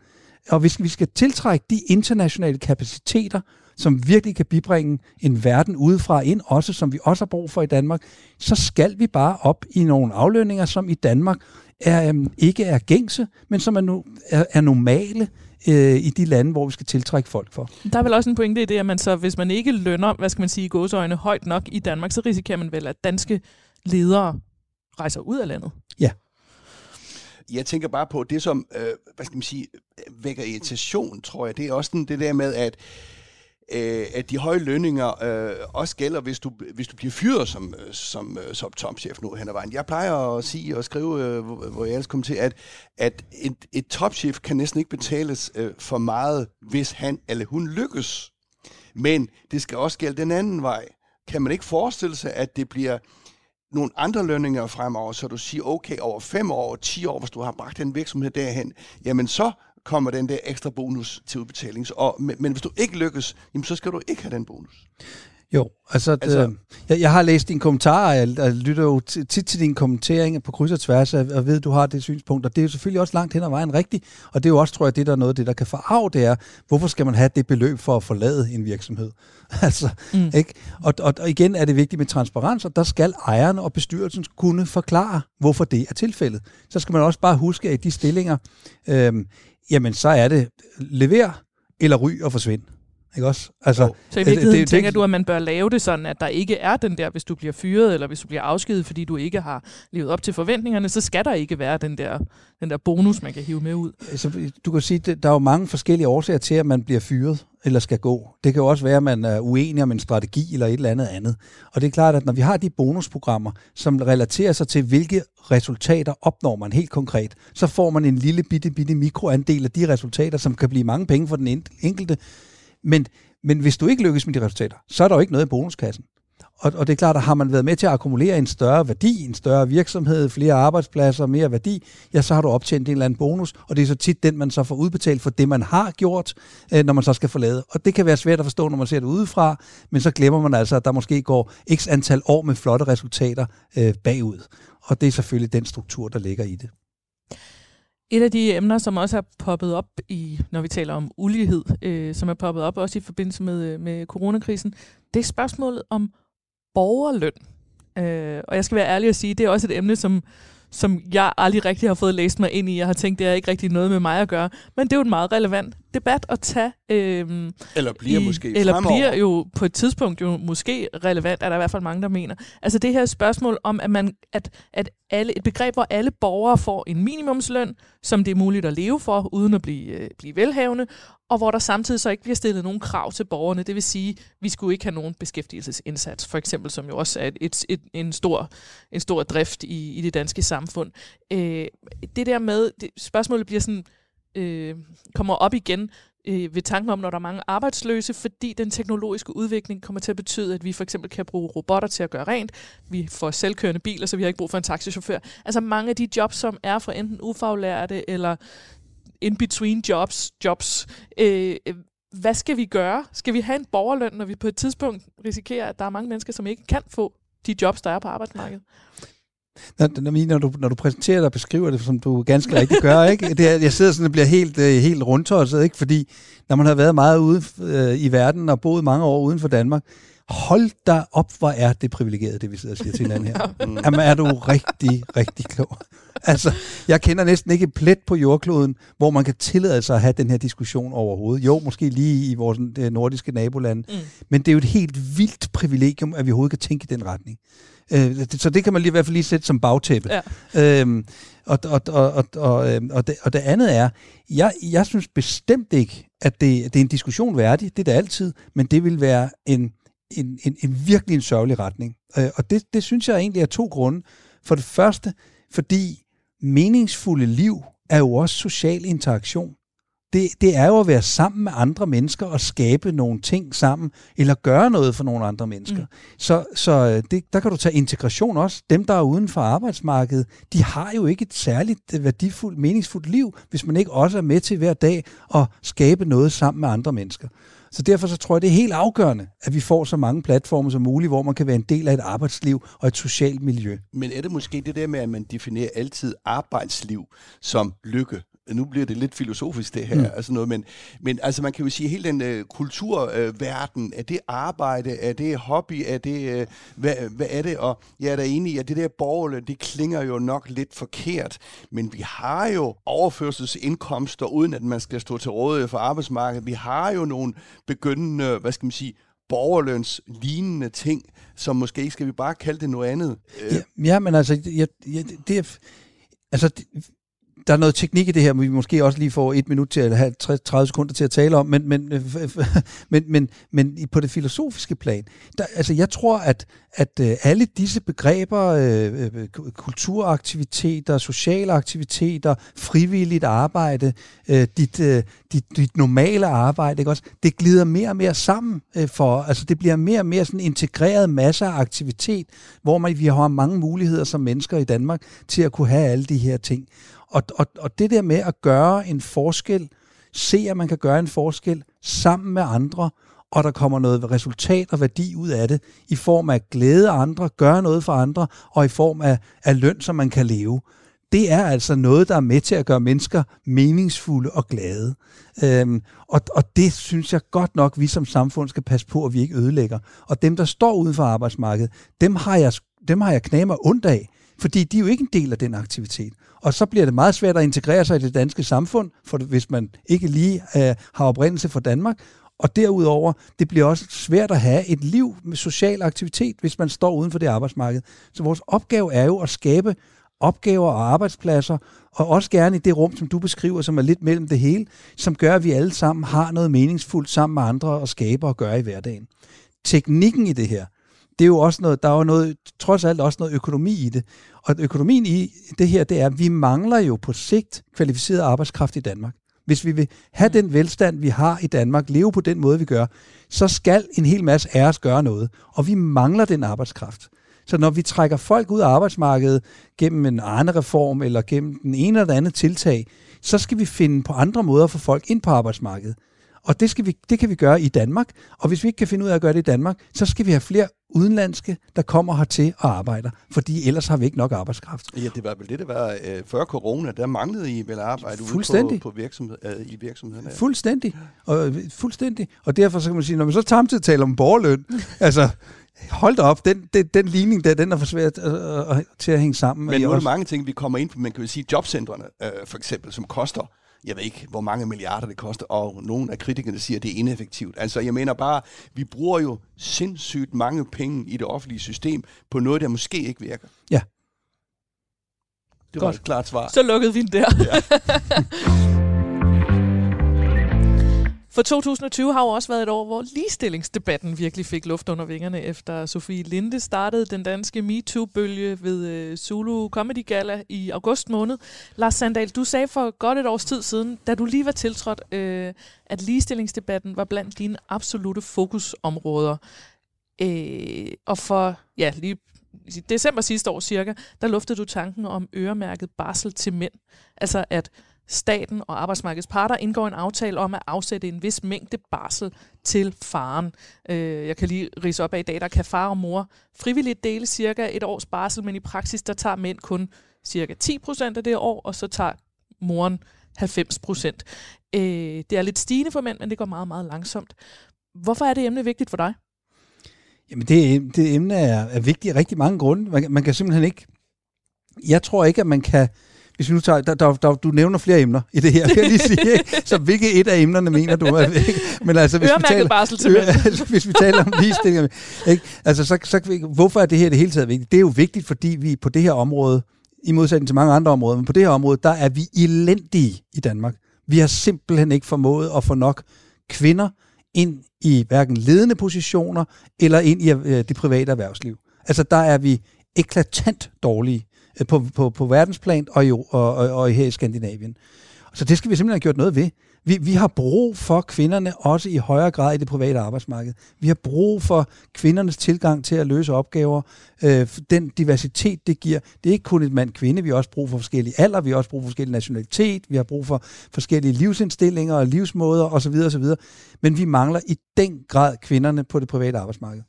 Og hvis vi skal tiltrække de internationale kapaciteter, som virkelig kan bibringe en verden udefra ind, også som vi også har brug for i Danmark, så skal vi bare op i nogle aflønninger, som i Danmark er, øhm, ikke er gængse, men som er, no, er, er normale øh, i de lande, hvor vi skal tiltrække folk for. Der er vel også en pointe i det, at man så, hvis man ikke lønner, hvad skal man sige, gåseøjne højt nok i Danmark, så risikerer man vel, at danske ledere rejser ud af landet. Ja. Jeg tænker bare på det, som øh, hvad skal man sige, vækker irritation, tror jeg. Det er også den, det der med, at øh, at de høje lønninger øh, også gælder, hvis du, hvis du bliver fyret som, som, som topchef nu hen ad vejen. Jeg plejer at sige og skrive, øh, hvor, hvor jeg ellers kommer til, at, at et, et topchef kan næsten ikke betales øh, for meget, hvis han eller hun lykkes. Men det skal også gælde den anden vej. Kan man ikke forestille sig, at det bliver nogle andre lønninger fremover, så du siger, okay, over fem år, ti år, hvis du har bragt den virksomhed derhen, jamen så kommer den der ekstra bonus til udbetaling. Og, men, men hvis du ikke lykkes, jamen, så skal du ikke have den bonus. Jo, altså, altså øh, jeg, jeg har læst dine kommentarer, jeg, jeg lytter jo tit til dine kommenteringer på kryds og tværs, og, og ved, at du har det synspunkt, og det er jo selvfølgelig også langt hen ad vejen rigtigt, og det er jo også, tror jeg, det der er noget af det, der kan forarve, det er, hvorfor skal man have det beløb for at forlade en virksomhed? *laughs* altså, mm. ikke? Og, og, og igen er det vigtigt med transparens, og der skal ejeren og bestyrelsen kunne forklare, hvorfor det er tilfældet. Så skal man også bare huske, at i de stillinger, øh, jamen så er det lever eller ry og forsvind. Ikke også? Altså, jo. Så i virkeligheden det, det, tænker det, du, at man bør lave det sådan, at der ikke er den der, hvis du bliver fyret, eller hvis du bliver afskedet, fordi du ikke har levet op til forventningerne, så skal der ikke være den der, den der bonus, man kan hive med ud. Så du kan sige, at der er jo mange forskellige årsager til, at man bliver fyret eller skal gå. Det kan jo også være, at man er uenig om en strategi eller et eller andet andet. Og det er klart, at når vi har de bonusprogrammer, som relaterer sig til, hvilke resultater opnår man helt konkret, så får man en lille bitte, bitte mikroandel af de resultater, som kan blive mange penge for den enkelte, men, men hvis du ikke lykkes med de resultater, så er der jo ikke noget i bonuskassen. Og, og det er klart, at har man været med til at akkumulere en større værdi, en større virksomhed, flere arbejdspladser, mere værdi, ja, så har du optjent en eller anden bonus, og det er så tit den, man så får udbetalt for det, man har gjort, øh, når man så skal forlade. Og det kan være svært at forstå, når man ser det udefra, men så glemmer man altså, at der måske går x antal år med flotte resultater øh, bagud. Og det er selvfølgelig den struktur, der ligger i det. Et af de emner, som også er poppet op, i, når vi taler om ulighed, øh, som er poppet op også i forbindelse med, øh, med coronakrisen, det er spørgsmålet om borgerløn. Øh, og jeg skal være ærlig og sige, det er også et emne, som, som jeg aldrig rigtig har fået læst mig ind i. Jeg har tænkt, det er ikke rigtig noget med mig at gøre. Men det er jo en meget relevant debat at tage. Øh, eller bliver i, måske Eller fremover. bliver jo på et tidspunkt jo måske relevant, er der i hvert fald mange, der mener. Altså det her spørgsmål om, at, man, at, at alle, et begreb, hvor alle borgere får en minimumsløn, som det er muligt at leve for, uden at blive, øh, blive velhavende, og hvor der samtidig så ikke bliver stillet nogen krav til borgerne. Det vil sige, at vi skulle ikke have nogen beskæftigelsesindsats, for eksempel, som jo også er et, et, et, en, stor, en stor drift i, i det danske samfund. Øh, det der med, det, spørgsmålet bliver sådan, øh, kommer op igen øh, ved tanken om, når der er mange arbejdsløse, fordi den teknologiske udvikling kommer til at betyde, at vi for eksempel kan bruge robotter til at gøre rent. Vi får selvkørende biler, så vi har ikke brug for en taxichauffør. Altså mange af de jobs, som er for enten ufaglærte eller in-between jobs, jobs øh, øh, hvad skal vi gøre? Skal vi have en borgerløn, når vi på et tidspunkt risikerer, at der er mange mennesker, som ikke kan få de jobs, der er på arbejdsmarkedet? Når, når, du, når du præsenterer dig og beskriver det, som du ganske rigtigt gør, ikke? Det jeg sidder sådan og bliver helt, øh, helt rundtosset, ikke? fordi når man har været meget ude øh, i verden og boet mange år uden for Danmark, hold da op, hvor er det privilegeret, det vi sidder og siger til hinanden her. Mm. Jamen er du rigtig, rigtig klog. Altså, jeg kender næsten ikke et plet på jordkloden, hvor man kan tillade sig at have den her diskussion overhovedet. Jo, måske lige i vores nordiske naboland. Mm. Men det er jo et helt vildt privilegium, at vi overhovedet kan tænke i den retning. Øh, så det kan man lige i hvert fald lige sætte som bagtæppe. Ja. Øhm, og, og, og, og, og, øhm, og, det, og det andet er, jeg, jeg synes bestemt ikke, at det, det er en diskussion værdig, det er det altid, men det vil være en, en, en, en virkelig en sørgelig retning. Øh, og det, det synes jeg egentlig er to grunde. For det første, fordi meningsfulde liv er jo også social interaktion det, det er jo at være sammen med andre mennesker og skabe nogle ting sammen, eller gøre noget for nogle andre mennesker. Mm. Så, så øh, det, der kan du tage integration også. Dem, der er uden for arbejdsmarkedet, de har jo ikke et særligt øh, værdifuldt, meningsfuldt liv, hvis man ikke også er med til hver dag at skabe noget sammen med andre mennesker. Så derfor så tror jeg, det er helt afgørende, at vi får så mange platforme som muligt, hvor man kan være en del af et arbejdsliv og et socialt miljø. Men er det måske det der med, at man definerer altid arbejdsliv som lykke? Nu bliver det lidt filosofisk det her, mm. altså noget, men, men altså man kan jo sige, at hele den øh, kulturverden, øh, er det arbejde, er det hobby, er det, øh, hvad, hvad er det, og jeg er da enig i, at det der borgerløn, det klinger jo nok lidt forkert, men vi har jo overførselsindkomster, uden at man skal stå til rådighed for arbejdsmarkedet, vi har jo nogle begyndende, hvad skal man sige, borgerløns lignende ting, som måske skal vi bare kalde det noget andet. Ja, ja men altså, jeg, jeg, det er, altså, der er noget teknik i det her, men vi måske også lige får et minut til, eller have 30 sekunder til at tale om, men, men, øh, *laughs* men, men, men på det filosofiske plan, der, altså jeg tror, at, at øh, alle disse begreber, øh, øh kulturaktiviteter, sociale aktiviteter, frivilligt arbejde, dit, dit, dit normale arbejde, ikke også, det glider mere og mere sammen for, altså det bliver mere og mere sådan integreret masse af aktivitet, hvor man, vi har mange muligheder som mennesker i Danmark til at kunne have alle de her ting. Og, og, og det der med at gøre en forskel, se at man kan gøre en forskel sammen med andre, og der kommer noget resultat og værdi ud af det, i form af glæde andre, gøre noget for andre, og i form af, af løn, som man kan leve. Det er altså noget, der er med til at gøre mennesker meningsfulde og glade. Øhm, og, og det synes jeg godt nok, vi som samfund skal passe på, at vi ikke ødelægger. Og dem, der står uden for arbejdsmarkedet, dem har jeg, dem har jeg knæmer ondt af, fordi de er jo ikke en del af den aktivitet. Og så bliver det meget svært at integrere sig i det danske samfund, for hvis man ikke lige øh, har oprindelse fra Danmark. Og derudover, det bliver også svært at have et liv med social aktivitet, hvis man står uden for det arbejdsmarked. Så vores opgave er jo at skabe opgaver og arbejdspladser, og også gerne i det rum, som du beskriver, som er lidt mellem det hele, som gør, at vi alle sammen har noget meningsfuldt sammen med andre og skabe og gøre i hverdagen. Teknikken i det her, det er jo også noget, der er jo noget, trods alt også noget økonomi i det. Og økonomien i det her, det er, at vi mangler jo på sigt kvalificeret arbejdskraft i Danmark. Hvis vi vil have den velstand, vi har i Danmark, leve på den måde, vi gør, så skal en hel masse af os gøre noget. Og vi mangler den arbejdskraft. Så når vi trækker folk ud af arbejdsmarkedet gennem en Arne-reform eller gennem den ene eller anden tiltag, så skal vi finde på andre måder at få folk ind på arbejdsmarkedet. Og det, skal vi, det kan vi gøre i Danmark. Og hvis vi ikke kan finde ud af at gøre det i Danmark, så skal vi have flere udenlandske, der kommer hertil og arbejder, fordi ellers har vi ikke nok arbejdskraft. Ja, det var vel det, det var øh, før corona, der manglede I vel arbejde ude på, på virksomhed, øh, i virksomhederne. Fuldstændig. Og, fuldstændig. Og derfor så kan man sige, når man så samtidig taler om borgerløn, *laughs* altså hold da op, den, den, den ligning der, den er for svært øh, øh, til at hænge sammen. Men nu er der mange ting, vi kommer ind på. Man kan jo sige jobcentrene, øh, for eksempel, som koster jeg ved ikke, hvor mange milliarder det koster, og nogle af kritikerne siger, at det er ineffektivt. Altså, jeg mener bare, vi bruger jo sindssygt mange penge i det offentlige system på noget, der måske ikke virker. Ja. Det var Godt. et klart svar. Så lukkede vi den der. Ja. *laughs* For 2020 har jo også været et år, hvor ligestillingsdebatten virkelig fik luft under vingerne, efter Sofie Linde startede den danske MeToo-bølge ved øh, Zulu Comedy Gala i august måned. Lars Sandal, du sagde for godt et års tid siden, da du lige var tiltrådt, øh, at ligestillingsdebatten var blandt dine absolute fokusområder. Uh, og for ja, lige i december sidste år cirka, der luftede du tanken om øremærket barsel til mænd. Altså at staten og arbejdsmarkedets parter indgår en aftale om at afsætte en vis mængde barsel til faren. Øh, jeg kan lige rise op af i dag, der kan far og mor frivilligt dele cirka et års barsel, men i praksis der tager mænd kun cirka 10% af det år, og så tager moren 90 procent. Øh, det er lidt stigende for mænd, men det går meget, meget langsomt. Hvorfor er det emne vigtigt for dig? Jamen det, det emne er, er vigtigt af rigtig mange grunde. Man, man kan simpelthen ikke... Jeg tror ikke, at man kan hvis vi nu tager, der, der, der, du nævner flere emner i det her, kan jeg lige sige, så hvilke et af emnerne mener du? Ikke? Men altså, hvis vi taler, barsel til altså, *laughs* hvis vi taler om ligestilling, ikke? Altså, så, så, hvorfor er det her det hele taget vigtigt? Det er jo vigtigt, fordi vi på det her område, i modsætning til mange andre områder, men på det her område, der er vi elendige i Danmark. Vi har simpelthen ikke formået at få nok kvinder ind i hverken ledende positioner eller ind i øh, det private erhvervsliv. Altså der er vi eklatant dårlige. Øh, på, på, på verdensplan og, jo, og, og, og her i Skandinavien. Så det skal vi simpelthen have gjort noget ved. Vi, vi har brug for kvinderne også i højere grad i det private arbejdsmarked. Vi har brug for kvindernes tilgang til at løse opgaver. Øh, den diversitet, det giver. Det er ikke kun et mand-kvinde. Vi har også brug for forskellige alder. Vi har også brug for forskellige nationalitet. Vi har brug for forskellige livsindstillinger og livsmåder osv. osv. Men vi mangler i den grad kvinderne på det private arbejdsmarked.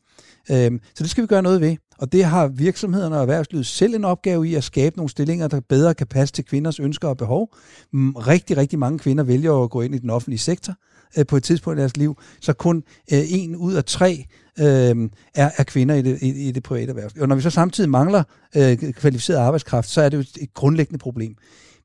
Øhm, så det skal vi gøre noget ved. Og det har virksomhederne og erhvervslivet selv en opgave i at skabe nogle stillinger, der bedre kan passe til kvinders ønsker og behov. Mm, rigtig, rigtig mange kvinder vælger at gå ind i den offentlige sektor øh, på et tidspunkt i deres liv, så kun øh, en ud af tre øh, er, er kvinder i det, i, i det private erhverv. Og når vi så samtidig mangler øh, kvalificeret arbejdskraft, så er det jo et grundlæggende problem.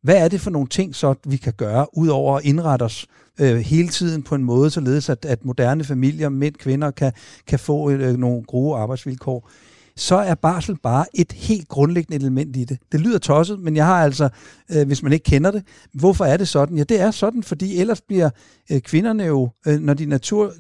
Hvad er det for nogle ting, så vi kan gøre, udover at indrette os øh, hele tiden på en måde, således at, at moderne familier, mænd, kvinder, kan, kan få øh, nogle gode arbejdsvilkår? så er barsel bare et helt grundlæggende element i det. Det lyder tosset, men jeg har altså, øh, hvis man ikke kender det, hvorfor er det sådan? Ja, det er sådan, fordi ellers bliver øh, kvinderne jo, øh, når de natur,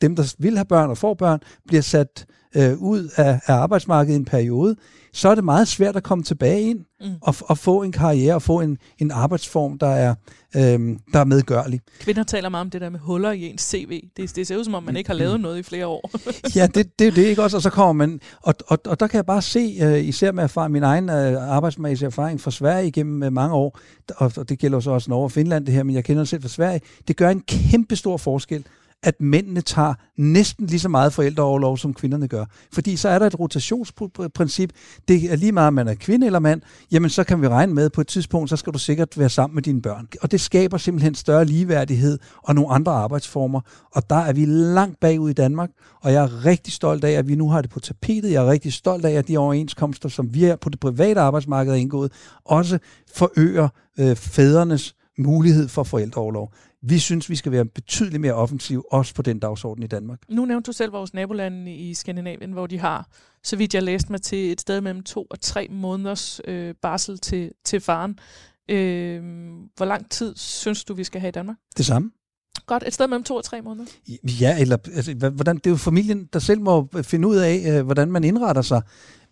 dem der vil have børn og får børn, bliver sat øh, ud af, af arbejdsmarkedet en periode, så er det meget svært at komme tilbage ind mm. og, og få en karriere og få en, en arbejdsform, der er, øhm, der er medgørlig. Kvinder taler meget om det der med huller i ens CV. Det, det ser ud som om, man ikke har lavet noget i flere år. *laughs* ja, det, det, det er ikke også, og så kommer man, og, og, og der kan jeg bare se, uh, især med erfaring, min egen uh, arbejdsmæssige erfaring fra Sverige igennem uh, mange år, og, og det gælder så også Norge og Finland det her, men jeg kender det selv fra Sverige, det gør en kæmpe stor forskel, at mændene tager næsten lige så meget forældreoverlov, som kvinderne gør. Fordi så er der et rotationsprincip. Det er lige meget, om man er kvinde eller mand, jamen så kan vi regne med, at på et tidspunkt, så skal du sikkert være sammen med dine børn. Og det skaber simpelthen større ligeværdighed og nogle andre arbejdsformer. Og der er vi langt bagud i Danmark, og jeg er rigtig stolt af, at vi nu har det på tapetet. Jeg er rigtig stolt af, at de overenskomster, som vi er på det private arbejdsmarked er indgået, også forøger øh, fædrenes mulighed for forældreoverlov. Vi synes, vi skal være betydeligt mere offensiv, også på den dagsorden i Danmark. Nu nævnte du selv vores nabolande i Skandinavien, hvor de har, så vidt jeg læste mig til, et sted mellem to og tre måneders øh, barsel til, til faren. Øh, hvor lang tid synes du, vi skal have i Danmark? Det samme. Godt, et sted mellem to og tre måneder? Ja, eller altså, hvordan, det er jo familien, der selv må finde ud af, øh, hvordan man indretter sig.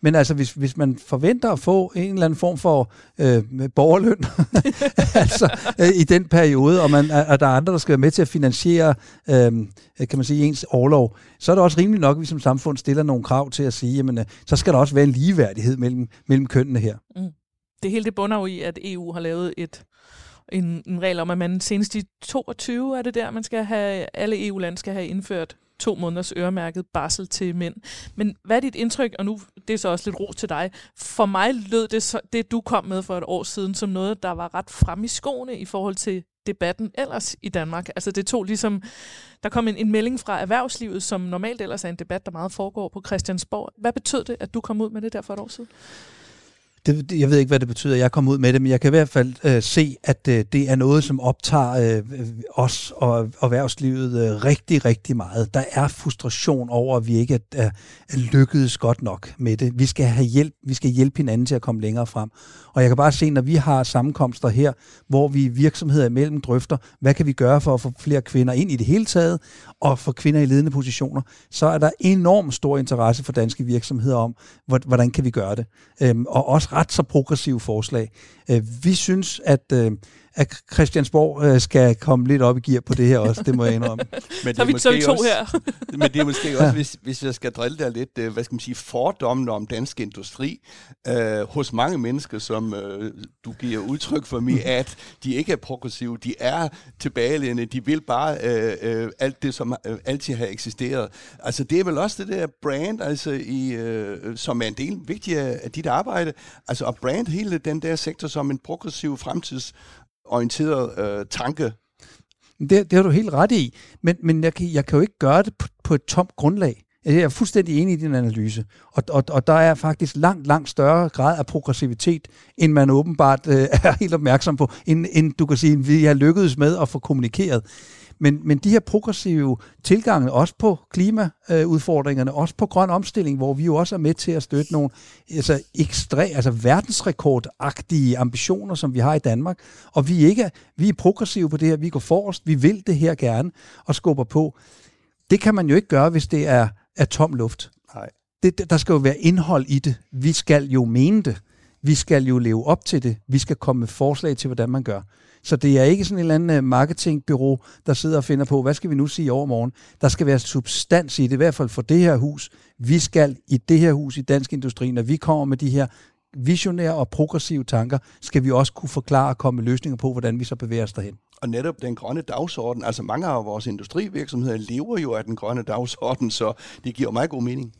Men altså, hvis, hvis man forventer at få en eller anden form for øh, borgerløn *laughs* altså, øh, i den periode, og, man, og der er andre, der skal være med til at finansiere øh, kan man sige, ens overlov, så er det også rimeligt nok, at vi som samfund stiller nogle krav til at sige, jamen, øh, så skal der også være en ligeværdighed mellem, mellem kønnene her. Mm. Det hele det bunder jo i, at EU har lavet et en, en regel om, at man senest i 22 er det der, man skal have, alle EU-lande skal have indført to måneders øremærket barsel til mænd. Men hvad er dit indtryk, og nu det er så også lidt ro til dig, for mig lød det, så, det du kom med for et år siden, som noget, der var ret frem i skoene i forhold til debatten ellers i Danmark. Altså det tog ligesom, der kom en, en melding fra erhvervslivet, som normalt ellers er en debat, der meget foregår på Christiansborg. Hvad betød det, at du kom ud med det der for et år siden? Det, jeg ved ikke, hvad det betyder, at jeg kommer ud med det, men jeg kan i hvert fald øh, se, at øh, det er noget, som optager øh, øh, os og erhvervslivet øh, rigtig, rigtig meget. Der er frustration over, at vi ikke er, er, er lykkedes godt nok med det. Vi skal have hjælp, vi skal hjælpe hinanden til at komme længere frem. Og jeg kan bare se, når vi har sammenkomster her, hvor vi virksomheder imellem drøfter, hvad kan vi gøre for at få flere kvinder ind i det hele taget, og for kvinder i ledende positioner, så er der enormt stor interesse for danske virksomheder om, hvordan kan vi gøre det. Øhm, og også ret så progressive forslag. Øh, vi synes, at øh, at Christiansborg øh, skal komme lidt op i gear på det her også, det må jeg indrømme. *laughs* men det er vi måske to også, her. *laughs* men det er måske også, hvis, hvis jeg skal drille der lidt, øh, hvad skal man sige, fordommen om dansk industri øh, hos mange mennesker, som øh, du giver udtryk for mig, *laughs* at de ikke er progressive, de er tilbagelænde, de vil bare øh, øh, alt det, som øh, altid har eksisteret. Altså det er vel også det der brand, altså i, øh, som er en del vigtig af dit arbejde, altså at brand hele den der sektor som en progressiv fremtids orienteret øh, tanke. Det, det har du helt ret i, men, men jeg, kan, jeg kan jo ikke gøre det på, på et tomt grundlag. Jeg er fuldstændig enig i din analyse, og, og, og der er faktisk langt, langt større grad af progressivitet, end man åbenbart øh, *laughs* er helt opmærksom på, end, end du kan sige, vi har lykkedes med at få kommunikeret. Men, men de her progressive tilgange, også på klimaudfordringerne, også på grøn omstilling, hvor vi jo også er med til at støtte nogle altså, ekstra, altså verdensrekordagtige ambitioner, som vi har i Danmark. Og vi, ikke, vi er progressive på det her, vi går forrest, vi vil det her gerne og skubber på. Det kan man jo ikke gøre, hvis det er, er tom luft. Nej. Det, der skal jo være indhold i det. Vi skal jo mene det. Vi skal jo leve op til det. Vi skal komme med forslag til, hvordan man gør. Så det er ikke sådan en eller anden øh, marketingbyrå, der sidder og finder på, hvad skal vi nu sige over morgen? Der skal være substans i det, i hvert fald for det her hus. Vi skal i det her hus i Dansk Industri, når vi kommer med de her visionære og progressive tanker, skal vi også kunne forklare og komme med løsninger på, hvordan vi så bevæger os derhen. Og netop den grønne dagsorden, altså mange af vores industrivirksomheder lever jo af den grønne dagsorden, så det giver meget god mening.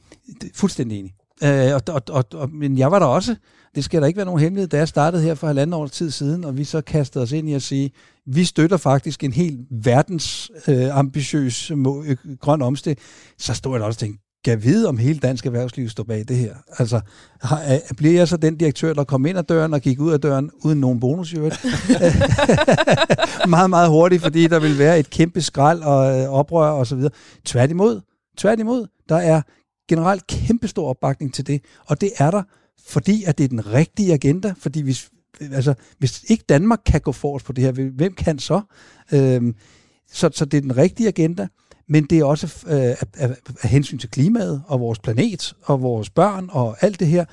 Fuldstændig enig. Øh, og, og, og, og, men jeg var der også, det skal der ikke være nogen hemmelighed, da jeg startede her for halvanden års tid siden, og vi så kastede os ind i at sige, vi støtter faktisk en helt verdens øh, ambitiøs øh, grøn omstilling, så stod jeg der også og tænkte, kan vide, om hele dansk erhvervsliv står bag det her. Altså, har, bliver jeg så den direktør, der kom ind ad døren og gik ud af døren uden nogen bonus, jo *laughs* meget, meget hurtigt, fordi der vil være et kæmpe skrald og øh, oprør og så videre. Tværtimod, tværtimod, der er generelt kæmpestor opbakning til det, og det er der, fordi at det er den rigtige agenda, fordi hvis, altså, hvis ikke Danmark kan gå forrest på det her, hvem kan så? Øhm, så, så det er den rigtige agenda, men det er også øh, af, af, af hensyn til klimaet og vores planet og vores børn og alt det her,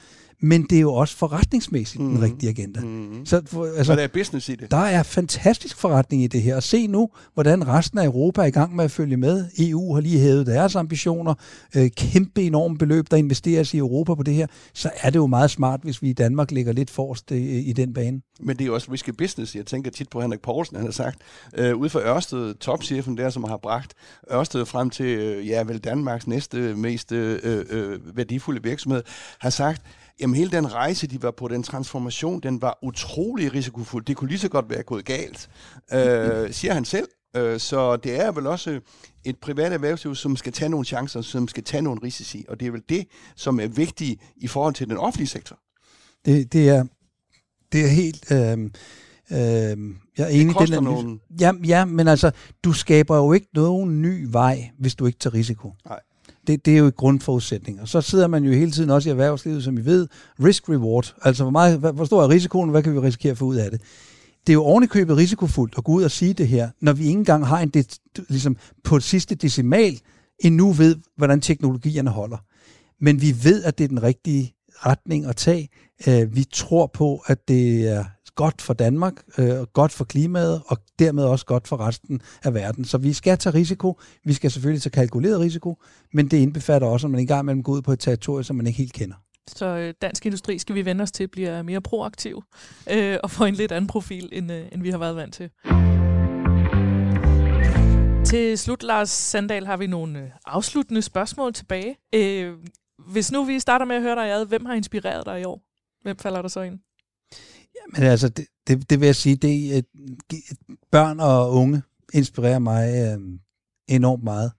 men det er jo også forretningsmæssigt mm. den Mhm. rigtige agenda. Mm. Så for- Altså, altså, og der er business i det. der er fantastisk forretning i det her. Og se nu, hvordan resten af Europa er i gang med at følge med. EU har lige hævet deres ambitioner. Øh, kæmpe enorme beløb, der investeres i Europa på det her. Så er det jo meget smart, hvis vi i Danmark ligger lidt forrest øh, i den bane. Men det er jo også risky business. Jeg tænker tit på Henrik Poulsen, han har sagt, øh, ude for Ørsted, topchefen der, som har bragt Ørsted frem til, øh, ja, vel Danmarks næste mest øh, øh, værdifulde virksomhed, har sagt, jamen hele den rejse, de var på, den transformation, den var utrolig risikofuld. Det kunne lige så godt være gået galt, øh, siger han selv. Øh, så det er vel også et privat erhvervsliv, som skal tage nogle chancer, som skal tage nogle risici, og det er vel det, som er vigtigt i forhold til den offentlige sektor. Det, det, er, det er helt... Øh, øh, jeg er enig koster den nogle- Ja, ja, men altså, du skaber jo ikke nogen ny vej, hvis du ikke tager risiko. Nej. Det, det er jo et grundforudsætning. Og så sidder man jo hele tiden også i erhvervslivet, som I ved, risk-reward. Altså, hvor, meget, hvor stor er risikoen, hvad kan vi risikere at få ud af det? Det er jo ovenikøbet risikofuldt at gå ud og sige det her, når vi ikke engang har en det, ligesom på sidste decimal endnu ved, hvordan teknologierne holder. Men vi ved, at det er den rigtige retning at tage. Øh, vi tror på, at det er godt for Danmark, øh, godt for klimaet, og dermed også godt for resten af verden. Så vi skal tage risiko. Vi skal selvfølgelig tage kalkuleret risiko, men det indbefatter også, at man engang imellem går ud på et territorium, som man ikke helt kender. Så øh, dansk industri skal vi vende os til bliver mere proaktiv øh, og få en lidt anden profil, end, øh, end vi har været vant til. Til slut, Lars Sandal, har vi nogle øh, afsluttende spørgsmål tilbage. Øh, hvis nu vi starter med at høre dig ad, hvem har inspireret dig i år? Hvem falder der så ind? Men altså, det, det, det vil jeg sige, det er, børn og unge inspirerer mig øh, enormt meget.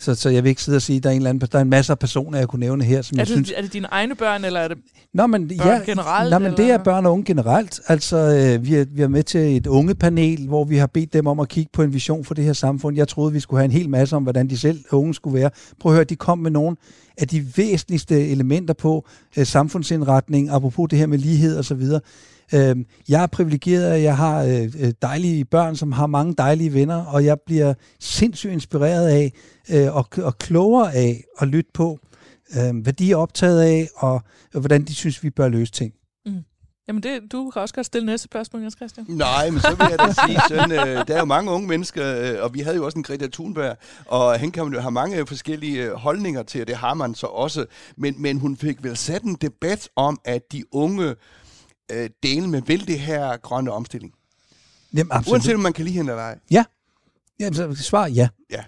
Så, så jeg vil ikke sidde og sige, at der er en, eller anden, der er en masse af personer, jeg kunne nævne her, som Er jeg det, synes... er det dine egne børn, eller er det Nå, men, børn ja, generelt, Nå, men det eller? er børn og unge generelt. Altså, øh, vi, er, vi er med til et unge panel, hvor vi har bedt dem om at kigge på en vision for det her samfund. Jeg troede, vi skulle have en hel masse om, hvordan de selv unge skulle være. Prøv at høre, de kom med nogle af de væsentligste elementer på øh, samfundsindretning, apropos det her med lighed osv. Øh, jeg er privilegeret, at jeg har øh, øh, dejlige børn, som har mange dejlige venner, og jeg bliver sindssygt inspireret af øh, og, og klogere af at lytte på, øh, hvad de er optaget af, og, og hvordan de synes, vi bør løse ting. Jamen, det, du kan også godt stille næste spørgsmål, Jens Christian. Nej, men så vil jeg da sige sådan, øh, der er jo mange unge mennesker, øh, og vi havde jo også en Greta Thunberg, og han kan jo have mange forskellige øh, holdninger til, og det har man så også, men, men hun fik vel sat en debat om, at de unge øh, dele med vil det her grønne omstilling. Jamen, absolut. Uanset om man kan lide hende eller ej. Jamen, så svar ja. Ja.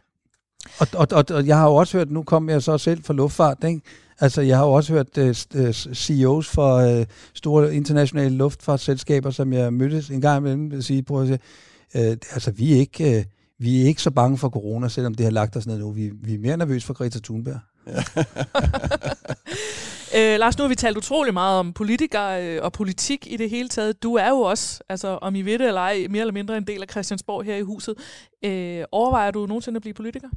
Og, og, og, og jeg har jo også hørt, nu kom jeg så selv fra luftfart, ikke? Altså, jeg har jo også hørt uh, uh, CEOs for uh, store internationale luftfartsselskaber, som jeg mødtes en gang imellem, sige, prøv at sige, uh, altså, vi er ikke... Uh, vi er ikke så bange for corona, selvom det har lagt os ned nu. Vi, vi er mere nervøse for Greta Thunberg. *laughs* *laughs* Øh, Lars, nu har vi talt utrolig meget om politikere øh, og politik i det hele taget. Du er jo også, altså om I ved det eller ej, mere eller mindre en del af Christiansborg her i huset. Øh, overvejer du nogensinde at blive politiker?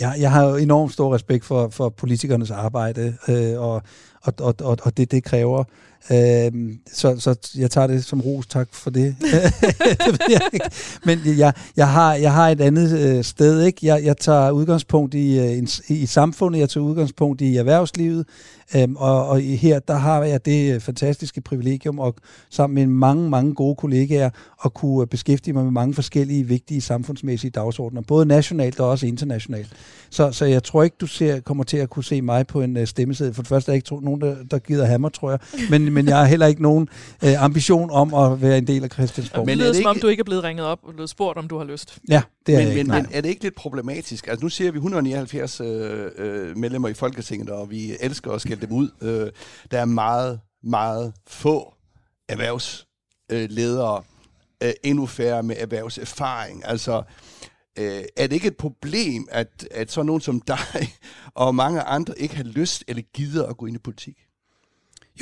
Jeg, jeg har jo enormt stor respekt for, for politikernes arbejde, øh, og, og, og, og, og det, det kræver. Øh, så, så jeg tager det som ros, tak for det. *laughs* det jeg. Men jeg, jeg, har, jeg har et andet øh, sted. ikke. Jeg, jeg tager udgangspunkt i, øh, en, i samfundet, jeg tager udgangspunkt i erhvervslivet, øh, og, og her der har jeg det øh, fantastiske privilegium, og sammen med mange, mange gode kollegaer, at kunne øh, beskæftige mig med mange forskellige vigtige samfundsmæssige dagsordner, både nationalt og også internationalt. Så, så jeg tror ikke, du ser, kommer til at kunne se mig på en øh, stemmeseddel. For det første er ikke nogen, der, der gider have mig, tror jeg. Men, men jeg har heller ikke nogen uh, ambition om at være en del af Christiansborg. Men Men det er lyder som om, du ikke er blevet ringet op og blevet spurgt, om du har lyst. Ja, det er Men, jeg ikke. men, men er det ikke lidt problematisk? Altså nu ser vi 179 øh, øh, medlemmer i Folketinget, og vi elsker at skælde dem ud. Øh, der er meget, meget få erhvervsledere, øh, endnu færre med erhvervserfaring. Altså, øh, er det ikke et problem, at, at sådan nogen som dig *laughs* og mange andre ikke har lyst eller gider at gå ind i politik?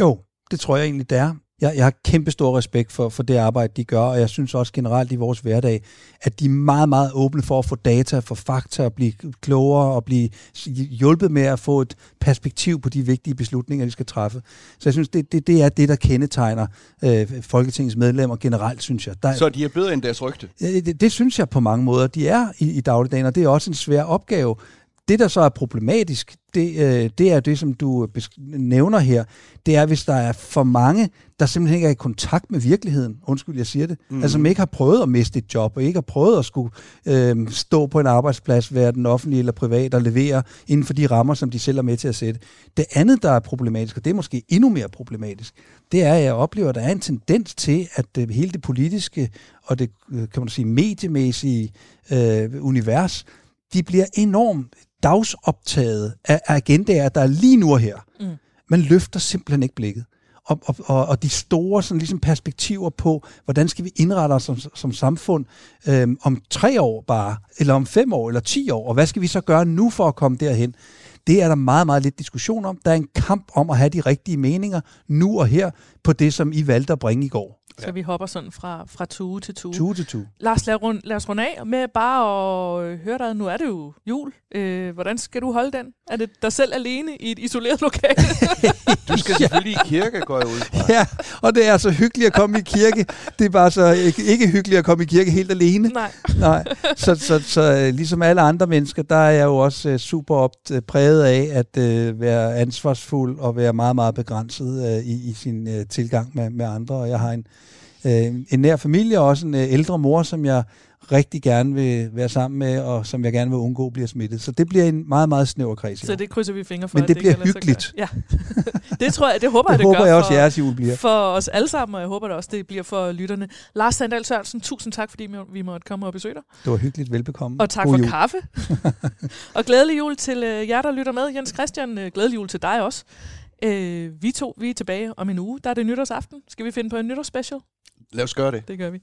Jo, det tror jeg egentlig, det er. Jeg, jeg har kæmpe stor respekt for, for det arbejde, de gør, og jeg synes også generelt i vores hverdag, at de er meget, meget åbne for at få data, få fakta, og blive klogere og blive hjulpet med at få et perspektiv på de vigtige beslutninger, de skal træffe. Så jeg synes, det, det, det er det, der kendetegner øh, Folketingets medlemmer generelt, synes jeg. Der, så de er bedre end deres rygte? Det, det synes jeg på mange måder. De er i, i dagligdagen, og det er også en svær opgave. Det, der så er problematisk, det, øh, det er det, som du nævner her. Det er, hvis der er for mange, der simpelthen ikke er i kontakt med virkeligheden. Undskyld, jeg siger det. Mm. Altså, som ikke har prøvet at miste et job, og ikke har prøvet at skulle øh, stå på en arbejdsplads, være den offentlige eller privat, og levere inden for de rammer, som de selv er med til at sætte. Det andet, der er problematisk, og det er måske endnu mere problematisk, det er, at jeg oplever, at der er en tendens til, at øh, hele det politiske og det, øh, kan man sige, mediemæssige øh, univers, de bliver enormt dagsoptaget af agendaer, der er lige nu og her. Mm. Man løfter simpelthen ikke blikket. Og, og, og, og de store sådan ligesom perspektiver på, hvordan skal vi indrette os som, som samfund øhm, om tre år bare, eller om fem år, eller ti år, og hvad skal vi så gøre nu for at komme derhen? Det er der meget, meget lidt diskussion om. Der er en kamp om at have de rigtige meninger nu og her på det, som I valgte at bringe i går. Så vi hopper sådan fra, fra tue til tue. Tue til tue. Lars, lad, rund, lad os runde af med bare at øh, høre dig. Nu er det jo jul. Øh, hvordan skal du holde den? Er det dig selv alene i et isoleret lokale? *laughs* du skal selvfølgelig i kirke, går jeg ud fra. Ja, og det er så hyggeligt at komme i kirke. Det er bare så ikke, ikke hyggeligt at komme i kirke helt alene. Nej. Nej. Så, så, så, så øh, ligesom alle andre mennesker, der er jeg jo også uh, super op, uh, præget af at uh, være ansvarsfuld og være meget, meget begrænset uh, i, i sin uh, tilgang med, med andre. Og jeg har en øh, en nær familie og også en øh, ældre mor, som jeg rigtig gerne vil være sammen med, og som jeg gerne vil undgå bliver smittet. Så det bliver en meget, meget snæver kreds. Så det krydser vi fingre for. Men det, det bliver hyggeligt. Ja. *laughs* det tror jeg, det håber det jeg, det håber gør jeg også, for, jeres jul bliver. For os alle sammen, og jeg håber det også, det bliver for lytterne. Lars Sandal Sørensen, tusind tak, fordi vi måtte komme og besøge dig. Det var hyggeligt. Velbekomme. Og tak God for jul. kaffe. *laughs* og glædelig jul til øh, jer, der lytter med. Jens Christian, øh, glædelig jul til dig også. Øh, vi to, vi er tilbage om en uge. Der er det nytårsaften. Skal vi finde på en nytårsspecial? Lad os gøre det. Det gør vi.